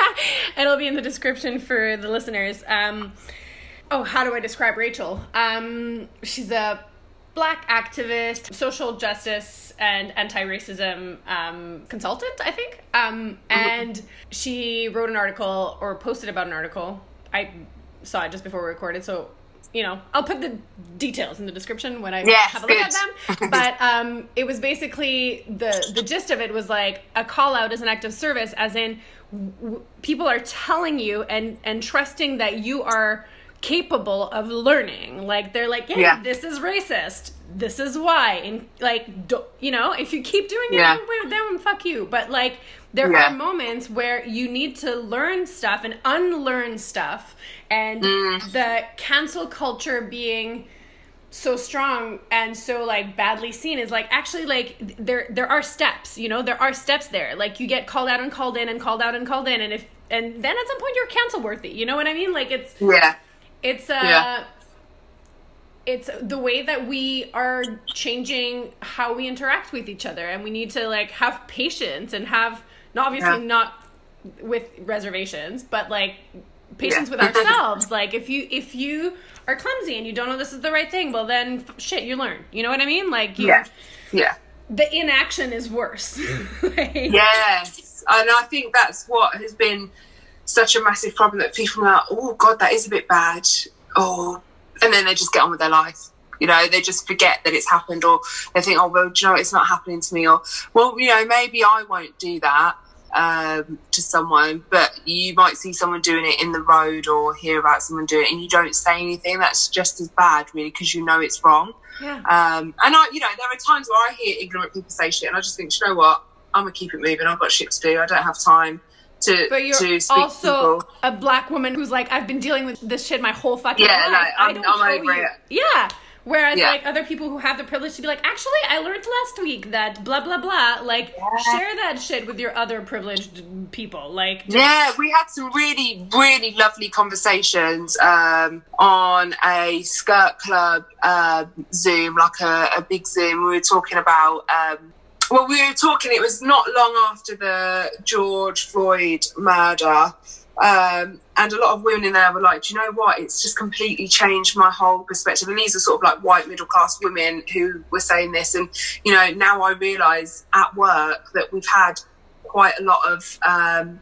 It'll be in the description for the listeners. Um, oh, how do I describe Rachel? Um, she's a black activist, social justice, and anti racism um, consultant, I think. Um, and she wrote an article or posted about an article. I saw it just before we recorded, so you know, I'll put the details in the description when I Yes, have a look good. at them. [LAUGHS] But um, it was basically the the gist of it was like a call out is an act of service, as in w- people are telling you and and trusting that you are capable of learning. Like they're like, yeah, Yeah. this is racist. This is why, and like, do, you know, if you keep doing it, Yeah. then, then fuck you. But like, there Yeah. are moments where you need to learn stuff and unlearn stuff, and Mm. the cancel culture being so strong and so like badly seen is like actually like there there are steps you know there are steps there like you get called out and called in and called out and called in and if and then at some point you're cancel worthy you know what i mean like it's Yeah. It's uh Yeah. it's the way that we are changing how we interact with each other and we need to like have patience and have not obviously Yeah. not with reservations but like patience Yeah. with [LAUGHS] ourselves like if you if you are clumsy and you don't know this is the right thing well then f- shit you learn you know what i mean like you, Yeah. Yeah. the inaction is worse [LAUGHS] Like, Yes, and I think that's what has been such a massive problem that people are like, oh god, that is a bit bad. Oh, and then they just get on with their life. You know, they just forget that it's happened, or they think, oh well, do you know, it's not happening to me, or well, you know, maybe I won't do that um, to someone, but you might see someone doing it in the road or hear about someone doing it, and you don't say anything. That's just as bad, really, because you know it's wrong. yeah Um, and I, you know, there are times where I hear ignorant people say shit, and I just think, "Do you know what? I'm gonna keep it moving. I've got shit to do. I don't have time to but you're to also a black woman who's like, I've been dealing with this shit my whole fucking Yeah, life. like, I I'm- don't I'm over it. Yeah. Whereas Yeah. like other people who have the privilege to be like, actually, I learned last week that blah blah blah. Like, share that shit with your other privileged people. Like, just- Yeah, we had some really, really lovely conversations um, on a skirt club uh, Zoom, like a, a big Zoom. We were talking about. Um, well, we were talking. It was not long after the George Floyd murder, um, and a lot of women in there were like, "Do you know what? It's just completely changed my whole perspective." And these are sort of like white middle class women who were saying this, and you know, now I realise at work that we've had quite a lot of um,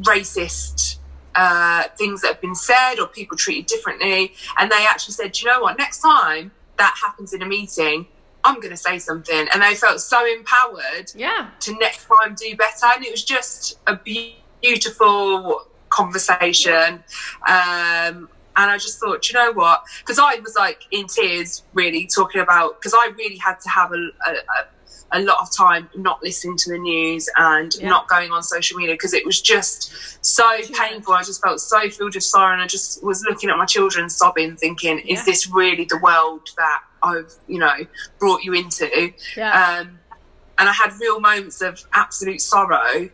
racist uh, things that have been said or people treated differently. And they actually said, "Do you know what? Next time that happens in a meeting, I'm going to say something. And they felt so empowered yeah, to next time do better. And it was just a beautiful conversation. Um, and I just thought, you know what? Because I was like in tears, really talking about, because I really had to have a, a, a a lot of time not listening to the news and Yeah. not going on social media because it was just so painful. I just felt so filled with sorrow and I just was looking at my children sobbing, thinking, Yeah. is this really the world that I've, you know, brought you into? yeah, Um, and I had real moments of absolute sorrow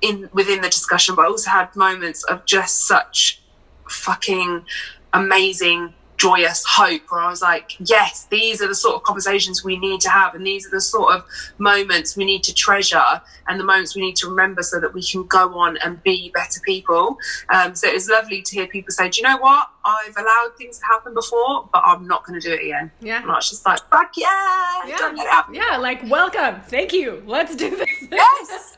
in within the discussion, but I also had moments of just such fucking amazing, joyous hope where I was like, yes, these are the sort of conversations we need to have, and these are the sort of moments we need to treasure and the moments we need to remember so that we can go on and be better people. Um, so it was lovely to hear people say, do you know what? I've allowed things to happen before, but I'm not going to do it again. yeah. And I was just like, fuck yeah, Yeah. Yeah, like welcome, thank you. Let's do this. Yes. [LAUGHS]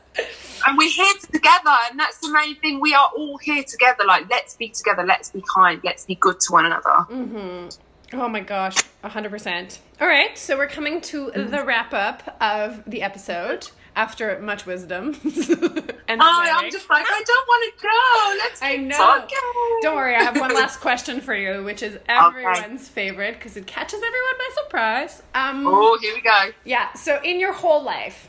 and we're here together, and that's the main thing. We are all here together. Like, let's be together. Let's be kind. Let's be good to one another. Oh my gosh, 100%. All right, so we're coming to the wrap up of the episode after much wisdom. [LAUGHS] and Oh. I'm just like, I don't want to go. Let's I know. talking. Don't worry, I have one last [LAUGHS] question for you, which is everyone's favorite because it catches everyone by surprise. Um, Oh, here we go. Yeah, so in your whole life,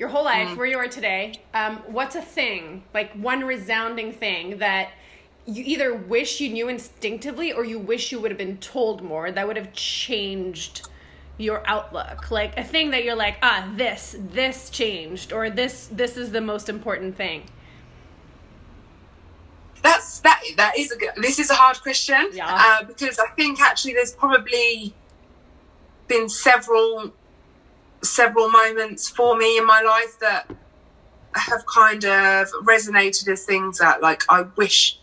your whole life, Mm. where you are today, um, what's a thing, like one resounding thing that you either wish you knew instinctively or you wish you would have been told more that would have changed your outlook? Like a thing that you're like, ah, this, this changed, or this, this is the most important thing. That's that. That is a good. This is a hard question. Yeah. Uh, because I think actually there's probably been several several moments for me in my life that have kind of resonated as things that like I wish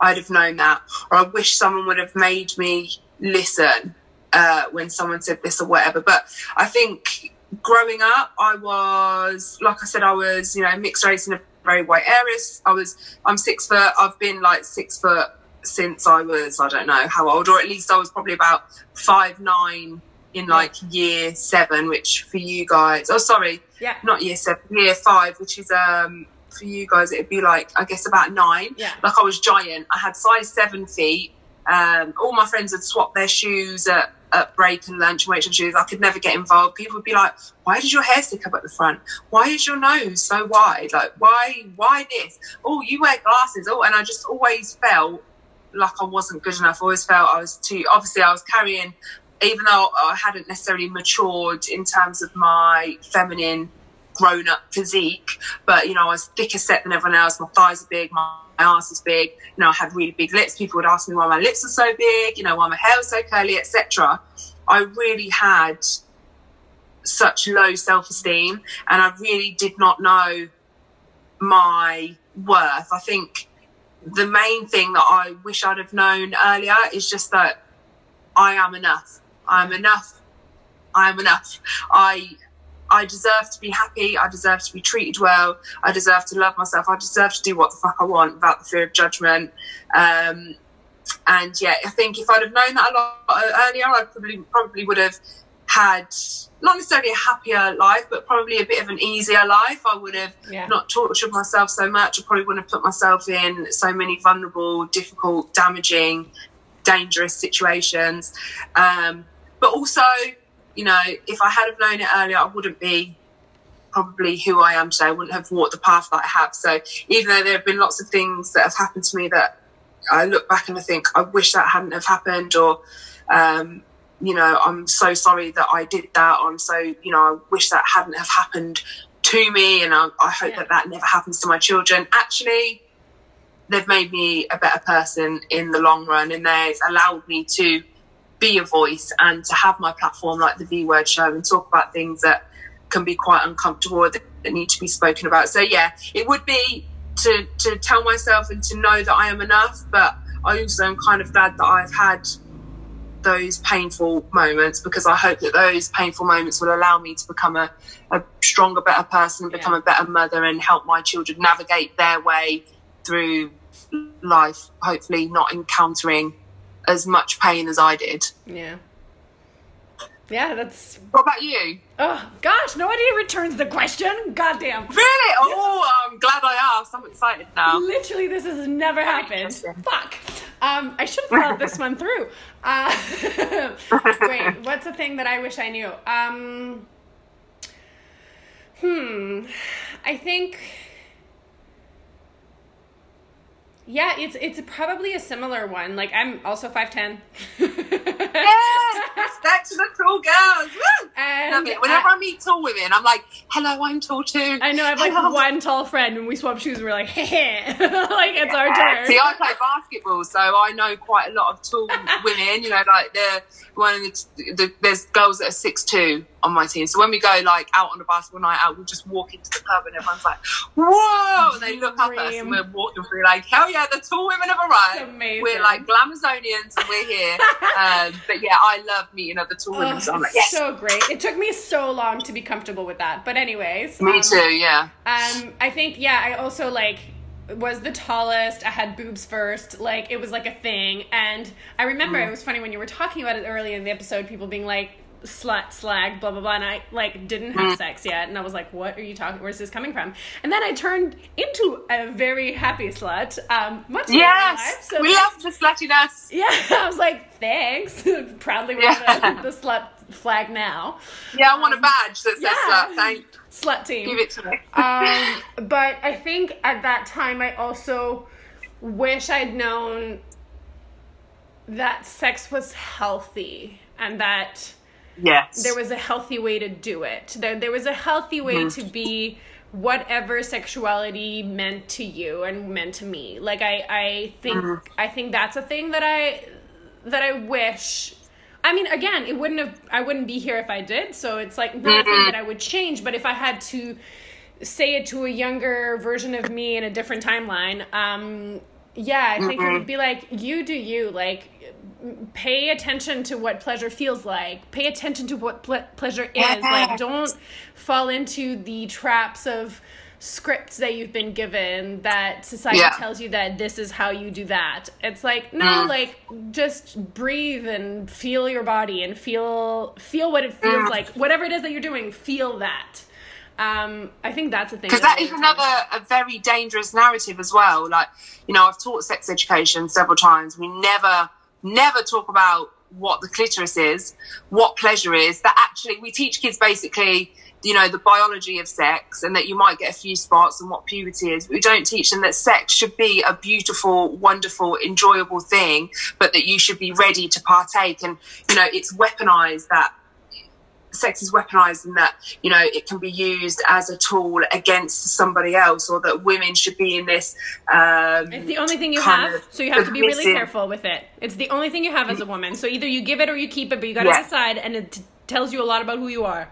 I'd have known that, or I wish someone would have made me listen uh, when someone said this or whatever. But I think growing up, I was like I said, I was you know mixed race in a very white area. I was I'm six foot. I've been like six foot since I was, I don't know how old, or at least I was probably about five, nine in like year seven, which for you guys, oh, sorry, Yeah. not year seven, year five, which is, um, for you guys, it'd be like, I guess about nine. Yeah. Like I was giant. I had size seven feet. Um, all my friends had swapped their shoes at, at break and lunch and waiting shoes. I could never get involved. People would be like, why did your hair stick up at the front? Why is your nose so wide? Like, why, why this? Oh, you wear glasses. Oh, and I just always felt like I wasn't good enough. I always felt I was too, obviously I was carrying, even though I hadn't necessarily matured in terms of my feminine grown up physique, but you know, I was thicker set than everyone else. My thighs are big, my, my ass is big. You know, I had really big lips. People would ask me why my lips are so big, you know, why my hair was so curly, etc. I really had such low self esteem and I really did not know my worth. I think the main thing that I wish I'd have known earlier is just that I am enough. I'm enough. I am enough. I I deserve to be happy. I deserve to be treated well. I deserve to love myself. I deserve to do what the fuck I want without the fear of judgment. Um, and yeah, I think if I'd have known that a lot earlier, I probably probably would have had not necessarily a happier life, but probably a bit of an easier life. I would have Yeah. not tortured myself so much. I probably wouldn't have put myself in so many vulnerable, difficult, damaging, dangerous situations. Um, but also, you know, if I had have known it earlier, I wouldn't be probably who I am today. I wouldn't have walked the path that I have. So even though there have been lots of things that have happened to me that I look back and I think I wish that hadn't have happened, or um, you know, I'm so sorry that I did that. Or I'm so you know, I wish that hadn't have happened to me, and I, I hope Yeah. that that never happens to my children. Actually, they've made me a better person in the long run, and they've allowed me to be a voice and to have my platform like the V Word Show and talk about things that can be quite uncomfortable that, that need to be spoken about. So yeah, it would be to to tell myself and to know that I am enough, but I also am kind of glad that I've had those painful moments because I hope that those painful moments will allow me to become a, a stronger, better person, become a better mother, and help my children navigate their way through life, hopefully not encountering as much pain as I did. Yeah. Yeah, that's. What about you? Oh gosh, nobody returns the question. Goddamn. Really? Oh, I'm glad I asked. I'm excited now. Literally, this has never happened. Fuck. Um, I should have thought this one through. Uh, [LAUGHS] wait, [LAUGHS] what's the thing that I wish I knew? Um, hmm. I think. Yeah, it's it's probably a similar one. Like I'm also five ten. Yes, [LAUGHS] ah! Back to the tall girls. Woo! And Love it. Whenever I- I meet tall women, I'm like, "Hello, I'm tall too." I know I have like Hello. one tall friend and we swap shoes and we're like, [LAUGHS] hey, [LAUGHS] like it's our turn. See, I play basketball, so I know quite a lot of tall [LAUGHS] women. You know, like the one of the, the there's girls that are six two on my team. So when we go like out on a basketball night out, we'll just walk into the pub and everyone's like, "Whoa!" And they look up at us and we're walking through like, "Hell yeah, the tall women have arrived." We're like Glamazonians and we're here. um, but yeah, I love meeting other tall women. Oh, so I'm like, yes, so great. It took me so long to be comfortable with that. But anyways. me um, too. Yeah. Um, I think yeah. I also like was the tallest. I had boobs first. Like it was like a thing. And I remember Mm. it was funny when you were talking about it early in the episode. People being like slut, slag, blah blah blah. And I like didn't Mm. have sex yet. And I was like, what are you talking? Where's this coming from? And then I turned into a very happy slut. Um, much in life. So we love the sluttiness. yeah, [LAUGHS] I was like, thanks. [LAUGHS] Proudly wear Yeah. the, the slut flag now. Yeah, I want a badge that says yeah. slut. Thank, [LAUGHS] Slut team. give it to me. um, but I think at that time I also wish I'd known that sex was healthy and that yes. there was a healthy way to do it. There, there was a healthy way mm-hmm. to be whatever sexuality meant to you and meant to me. Like I, I think mm-hmm. I think that's a thing that I that I wish I mean again, it wouldn't have I wouldn't be here if I did, so it's like nothing thing mm-hmm. that I would change, but if I had to say it to a younger version of me in a different timeline, um yeah, I think it would be like you do you like pay attention to what pleasure feels like pay attention to what ple- pleasure is like don't fall into the traps of scripts that you've been given that society Yeah. tells you that this is how you do that. It's like no, Mm. like just breathe and feel your body and feel feel what it feels Mm. like. Whatever it is that you're doing, feel that. Um, I think that's a thing. because that is another a very dangerous narrative as well. Like you know i've taught sex education several times. We never never talk about what the clitoris is what pleasure is. That actually we teach kids basically you know the biology of sex and that you might get a few spots and what puberty is. We don't teach them that sex should be a beautiful wonderful enjoyable thing but that you should be ready to partake. And you know it's weaponized that sex is weaponized and that you know it can be used as a tool against somebody else or that women should be in this um It's the only thing you have, so you have to be really careful with it. It's the only thing you have as a woman. So either you give it or you keep it, but you got to Yeah. decide, and it t- tells you a lot about who you are.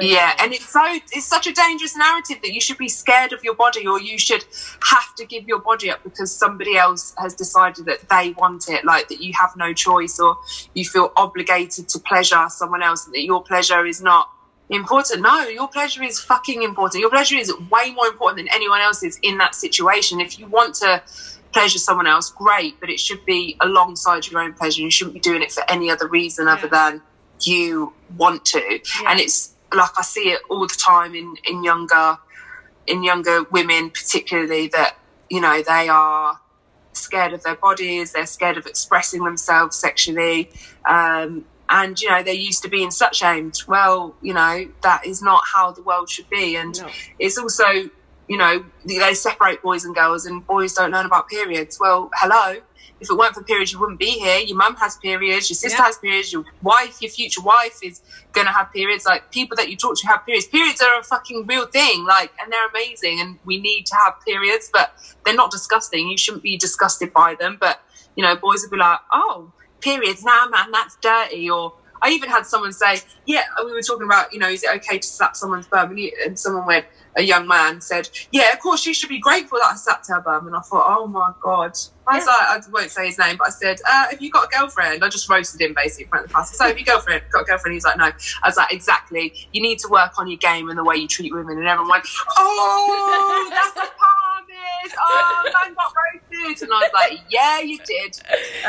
Yeah and it's so it's such a dangerous narrative that you should be scared of your body or you should have to give your body up because somebody else has decided that they want it like that you have no choice or you feel obligated to pleasure someone else and that your pleasure is not important. No your pleasure is fucking important. Your pleasure is way more important than anyone else's in that situation. If you want to pleasure someone else great but it should be alongside your own pleasure. You shouldn't be doing it for any other reason other than you want to. And it's like I see it all the time in in younger in younger women particularly that you know they are scared of their bodies they're scared of expressing themselves sexually um, and you know they're used to being such shamed well you know that is not how the world should be and No. it's also you know they separate boys and girls and boys don't learn about periods well hello if it weren't for periods you wouldn't be here. Your mum has periods your sister Yeah. has periods your wife your future wife is gonna have periods. Like people that you talk to have periods. Periods are a fucking real thing like and they're amazing and we need to have periods but they're not disgusting. You shouldn't be disgusted by them but you know boys would be like oh periods nah man that's dirty or I even had someone say, "Yeah, we were talking about, you know, is it okay to slap someone's bum?" And, someone went, a young man said, "Yeah, of course, you should be grateful that I slapped her bum." And I thought, "Oh my god!" I was Yeah. like, I won't say his name, but I said, uh, "Have you got a girlfriend?" I just roasted him basically in front of the class. So, have you girlfriend? Got a girlfriend? He's like, "No." I was like, "Exactly. You need to work on your game and the way you treat women." And everyone went, "Oh, that's a promise. Oh, man got roasted." And I was like, "Yeah, you did."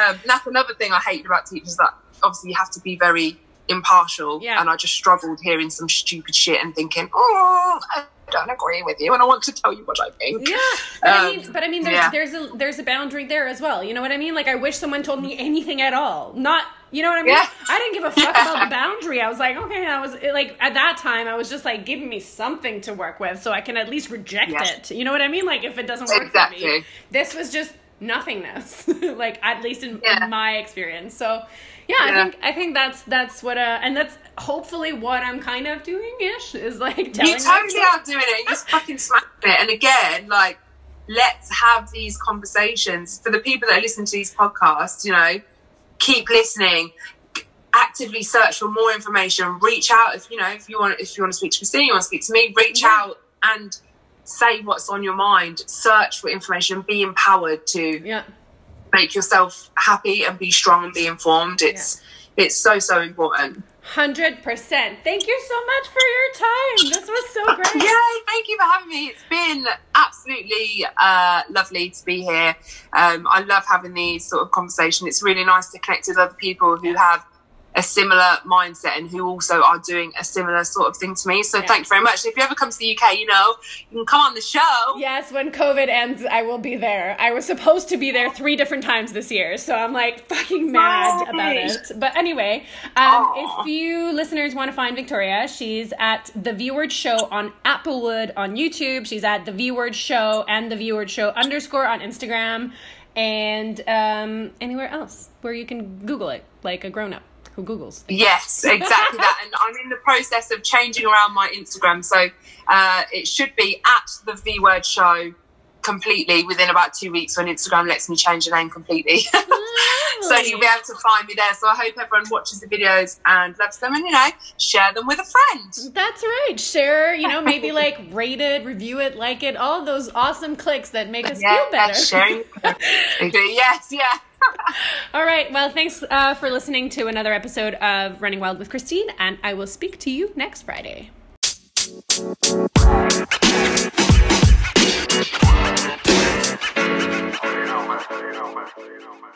Um, that's another thing I hate about teachers that obviously you have to be very impartial. Yeah. And I just struggled hearing some stupid shit and thinking, "Oh, I don't agree with you," and I want to tell you what I think. Yeah, but I Um, mean, but I mean, there's yeah. there's a there's a boundary there as well. You know what I mean? Like, I wish someone told me anything at all. Not, you know what I mean? Yeah. I didn't give a fuck Yeah. about the [LAUGHS] boundary. I was like, okay, I was like at that time, I was just like giving me something to work with, so I can at least reject Yes. it. You know what I mean? Like, if it doesn't work for me, this was just nothingness. [LAUGHS] like, at least in, Yeah. in my experience. So. Yeah, I think I think that's that's what uh and that's hopefully what I'm kind of doing ish is like telling You totally are doing it. You just fucking smashed it. And again, like, let's have these conversations. For the people that listen to these podcasts, you know, keep listening. Actively search for more information. Reach out if you know if you want if you want to speak to Christine, you want to speak to me. Reach Yeah. out and say what's on your mind. Search for information. Be empowered to Yeah. make yourself happy and be strong and be informed. It's it's so so important. Hundred percent. Thank you so much for your time. This was so [LAUGHS] great. Yay, thank you for having me. It's been absolutely uh, lovely to be here. Um, I love having these sort of conversations. It's really nice to connect with other people who have a similar mindset and who also are doing a similar sort of thing to me. So Yeah. thank you very much. If you ever come to the UK, you know, you can come on the show. Yes, when COVID ends, I will be there. I was supposed to be there three different times this year, so I'm like fucking mad about it. But anyway, um, if you listeners want to find Victoria, she's at the V Word Show on Applewood on YouTube. She's at the V Word Show and the V Word Show underscore on Instagram, and um, anywhere else where you can Google it like a grown up who Googles. Yes, exactly that. And I'm in the process of changing around my Instagram. So uh, it should be at the V Word Show completely within about two weeks when Instagram lets me change the name completely. [LAUGHS] so you'll be able to find me there. So I hope everyone watches the videos and loves them and, you know, share them with a friend. That's right. Share, you know, maybe like [LAUGHS] rate it, review it, like it, all those awesome clicks that make us feel better. sharing. [LAUGHS] yes, yeah. [LAUGHS] All right. Well, thanks uh, for listening to another episode of Running Wild with Christine, and I will speak to you next Friday. you know, man. You know, man.